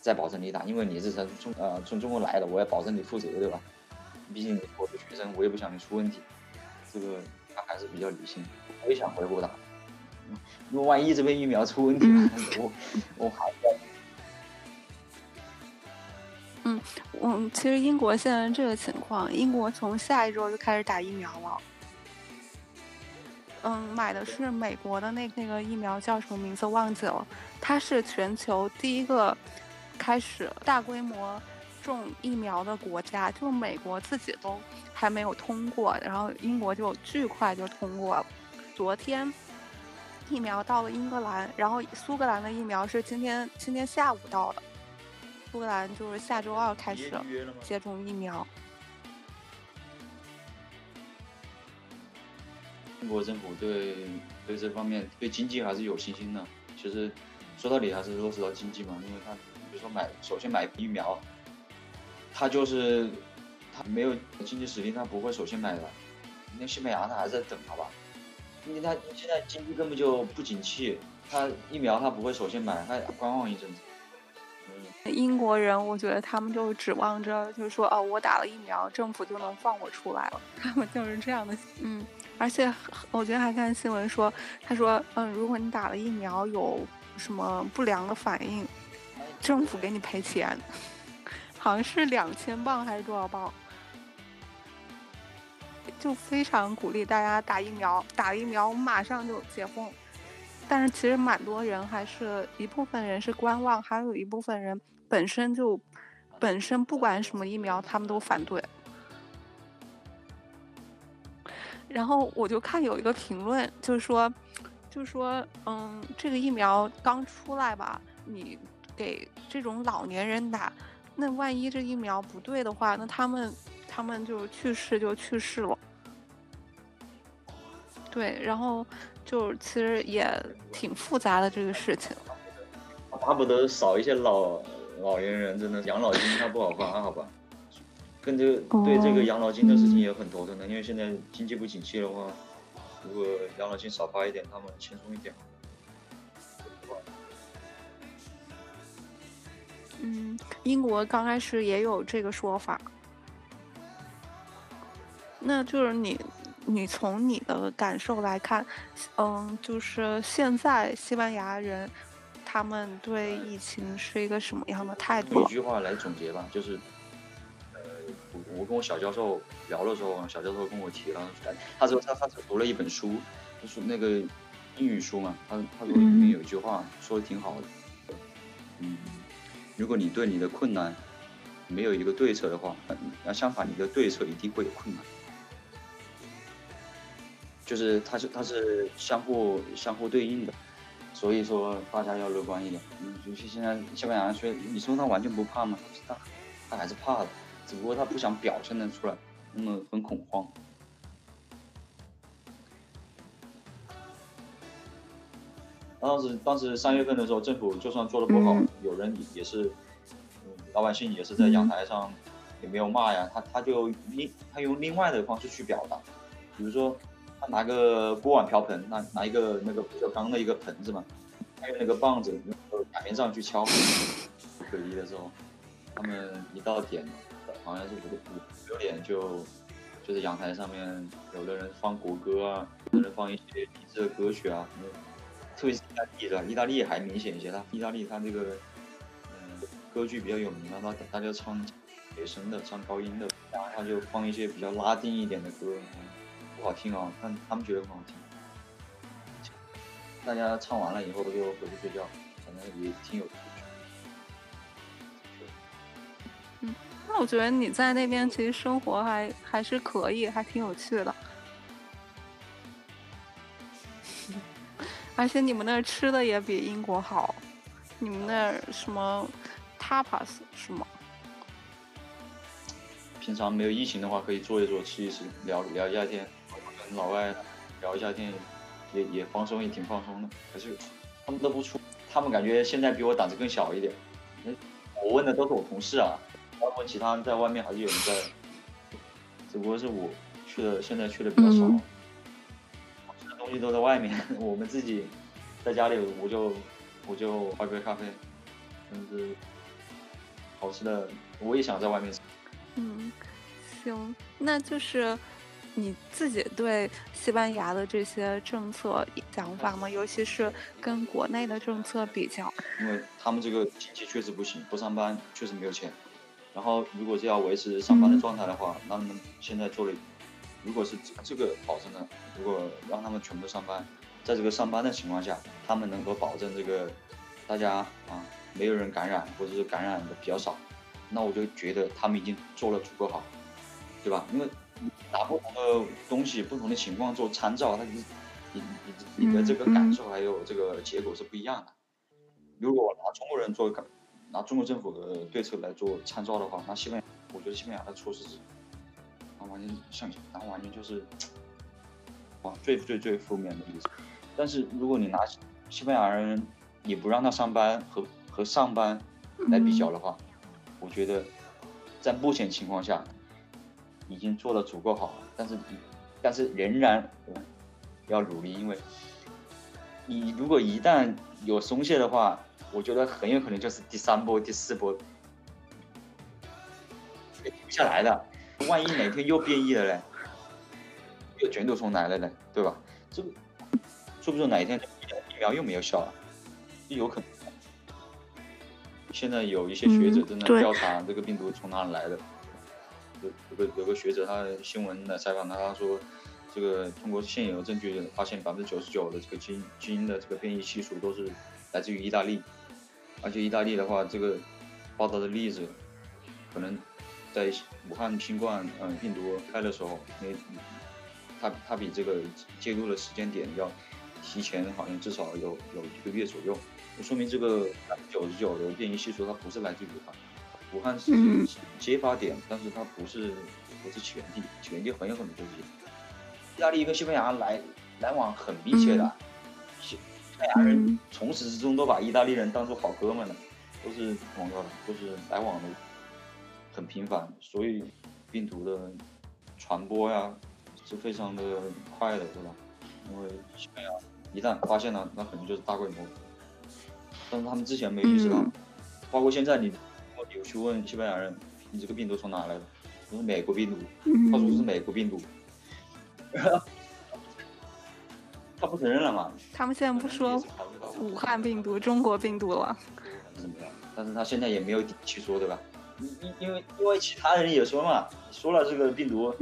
再保证你打，因为你是从中呃从中国来的，我要保证你负责，对吧？毕竟我是学生，我也不想你出问题。这个他还是比较理性，我也想回国打，因为万一这边疫苗出问题了，我我还
嗯，其实英国现在这个情况，英国从下一周就开始打疫苗了。嗯，买的是美国的那那个疫苗，叫什么名字忘记了。它是全球第一个开始大规模种疫苗的国家，就美国自己都还没有通过，然后英国就巨快就通过了。昨天疫苗到了英格兰，然后苏格兰的疫苗是今天今天下午到的。苏格兰就是下周二开始接种疫苗。
英国政府对对这方面对经济还是有信心的。其实说到底还是落实到经济嘛，因为他比如说买首先买疫苗，他就是他没有经济实力，他不会首先买的。那西班牙他还在等，好吧？因为他现在经济根本就不景气，他疫苗他不会首先买，他观望一阵子。
英国人，我觉得他们就指望着，就是说，哦，我打了疫苗，政府就能放我出来了。他们就是这样的，嗯。而且我觉得还看新闻说，他说，嗯，如果你打了疫苗有什么不良的反应，政府给你赔钱，好像是两千镑还是多少镑，就非常鼓励大家打疫苗，打了疫苗马上就解封。但是其实蛮多人还是一部分人是观望，还有一部分人本身就本身不管什么疫苗，他们都反对。然后我就看有一个评论，就是说，就是说，嗯，这个疫苗刚出来吧，你给这种老年人打，那万一这疫苗不对的话，那他们他们就去世就去世了。对，然后。就其实也挺复杂的这个事情，
巴不得少一些老老年人，真的养老金他不好发，好吧？跟这个对这个养老金的事情也很头疼的，因为现在经济不景气的话，如果养老金少发一点，他们轻松一点。
嗯，英国刚开始也有这个说法，那就是你。你从你的感受来看，嗯，就是现在西班牙人，他们对疫情是一个什么样的态度？
用一句话来总结吧，就是，呃，我跟我小教授聊的时候，小教授跟我提了，他说他他读了一本书，就是那个英语书嘛，他他说里面有一句话说的挺好的，嗯，如果你对你的困难没有一个对策的话，那相反，你的对策一定会有困难。就是它是它是相互相互对应的，所以说大家要乐观一点。嗯，尤其现在西班牙人说，你说他完全不怕吗？他他还是怕的，只不过他不想表现的出来，那么很恐慌。当时当时三月份的时候，政府就算做的不好，有人也是，老百姓也是在阳台上也没有骂呀，他他就另他用另外的方式去表达，比如说。他拿个锅碗瓢盆，拿拿一个那个不锈钢的一个盆子嘛，他用那个棒子用擀面杖去敲。可疑的时候，他们一到点，好像是五五六点就就是阳台上面，有的人放国歌啊，有的人放一些励志的歌曲啊。特别是意大利的？意大利还明显一些，他意大利他这个嗯歌剧比较有名嘛，他大家唱野声的，唱高音的，然后他就放一些比较拉丁一点的歌。不好听哦，但他们觉得很好听。大家唱完了以后就回去睡觉，反正也挺有趣。
嗯，那我觉得你在那边其实生活还还是可以，还挺有趣的。而且你们那儿吃的也比英国好，你们那儿什么 tapas 是吗？
平常没有疫情的话，可以坐一坐，吃一吃，聊聊一下天。老外聊一下天，也也放松，也挺放松的。可是他们都不出，他们感觉现在比我胆子更小一点。我问的都是我同事啊，包括其他在外面还是有人在，只不过是我去的，现在去的比较少。吃的东西都在外面，我们自己在家里，我就我就喝杯咖啡，甚至好吃的我也想在外面吃。
嗯，行，那就是。你自己对西班牙的这些政策想法吗？尤其是跟国内的政策比较？
因为他们这个经济确实不行，不上班确实没有钱。然后，如果是要维持上班的状态的话，那他们现在做了，如果是这个保证了，如果让他们全部上班，在这个上班的情况下，他们能够保证这个大家啊没有人感染，或者是感染的比较少，那我就觉得他们已经做了足够好，对吧？因为。拿不同的东西、不同的情况做参照，它你你你你的这个感受还有这个结果是不一样的。如果拿中国人做拿中国政府的对策来做参照的话，那西班牙，我觉得西班牙的措施是，那完全像，那完全就是，哇，最最最负面的例子。但是如果你拿西班牙人，你不让他上班和和上班来比较的话，我觉得在目前情况下。已经做的足够好了，但是，但是仍然要努力，因为你如果一旦有松懈的话，我觉得很有可能就是第三波、第四波停不下来的。万一哪天又变异了呢，又卷土重来了呢，对吧？这个说不准哪一天疫苗又没有效了，就有可能。现在有一些学者正在调查这个病毒从哪里来的。有有个有个学者，他新闻来采访他，他说，这个通过现有证据发现，百分之九十九的这个基因基因的这个变异系数都是来自于意大利，而且意大利的话，这个报道的例子，可能在武汉新冠嗯病毒开的时候，那他他比这个介入的时间点要提前，好像至少有有一个月左右，就说明这个百分之九十九的变异系数它不是来自于武汉。武汉是揭发点，但是它不是不是起源地，起源地很有可能就是意大利跟西班牙来来往很密切的，西班牙人从始至终都把意大利人当做好哥们了，都是朋友了，都是来往的很频繁，所以病毒的传播呀是非常的快的，对吧？因为西班牙一旦发现了，那肯定就是大规模，但是他们之前没意识到，包括现在你。有去问西班牙人，你这个病毒从哪来的？我说美国病毒，他说是美国病毒，他不承认了嘛？
他们现在不说武汉病毒、中国病毒了。
怎么样？但是他现在也没有底气说，对吧？因因为因为其他人也说嘛，说了这个病毒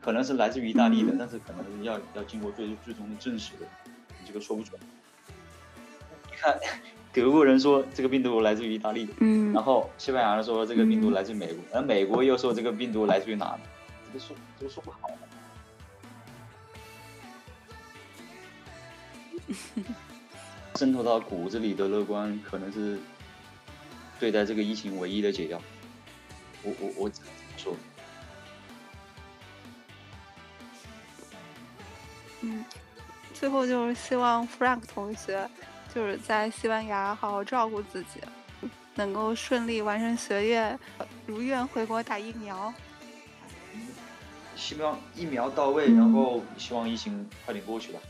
可能是来自于意大利的，但是可能要要经过最最终的证实的，你这个说不准。你看。德国人说这个病毒来自于意大利，嗯，然后西班牙人说这个病毒来自于美国，而美国又说这个病毒来自于哪？这个说这个说不好。渗透到骨子里的乐观，可能是对待这个疫情唯一的解药。我我我只能这么说。
嗯，最后就是希望 Frank 同学。就是在西班牙好好照顾自己，能够顺利完成学业，如愿回国打疫苗。
希望疫苗到位，然后希望疫情快点过去吧。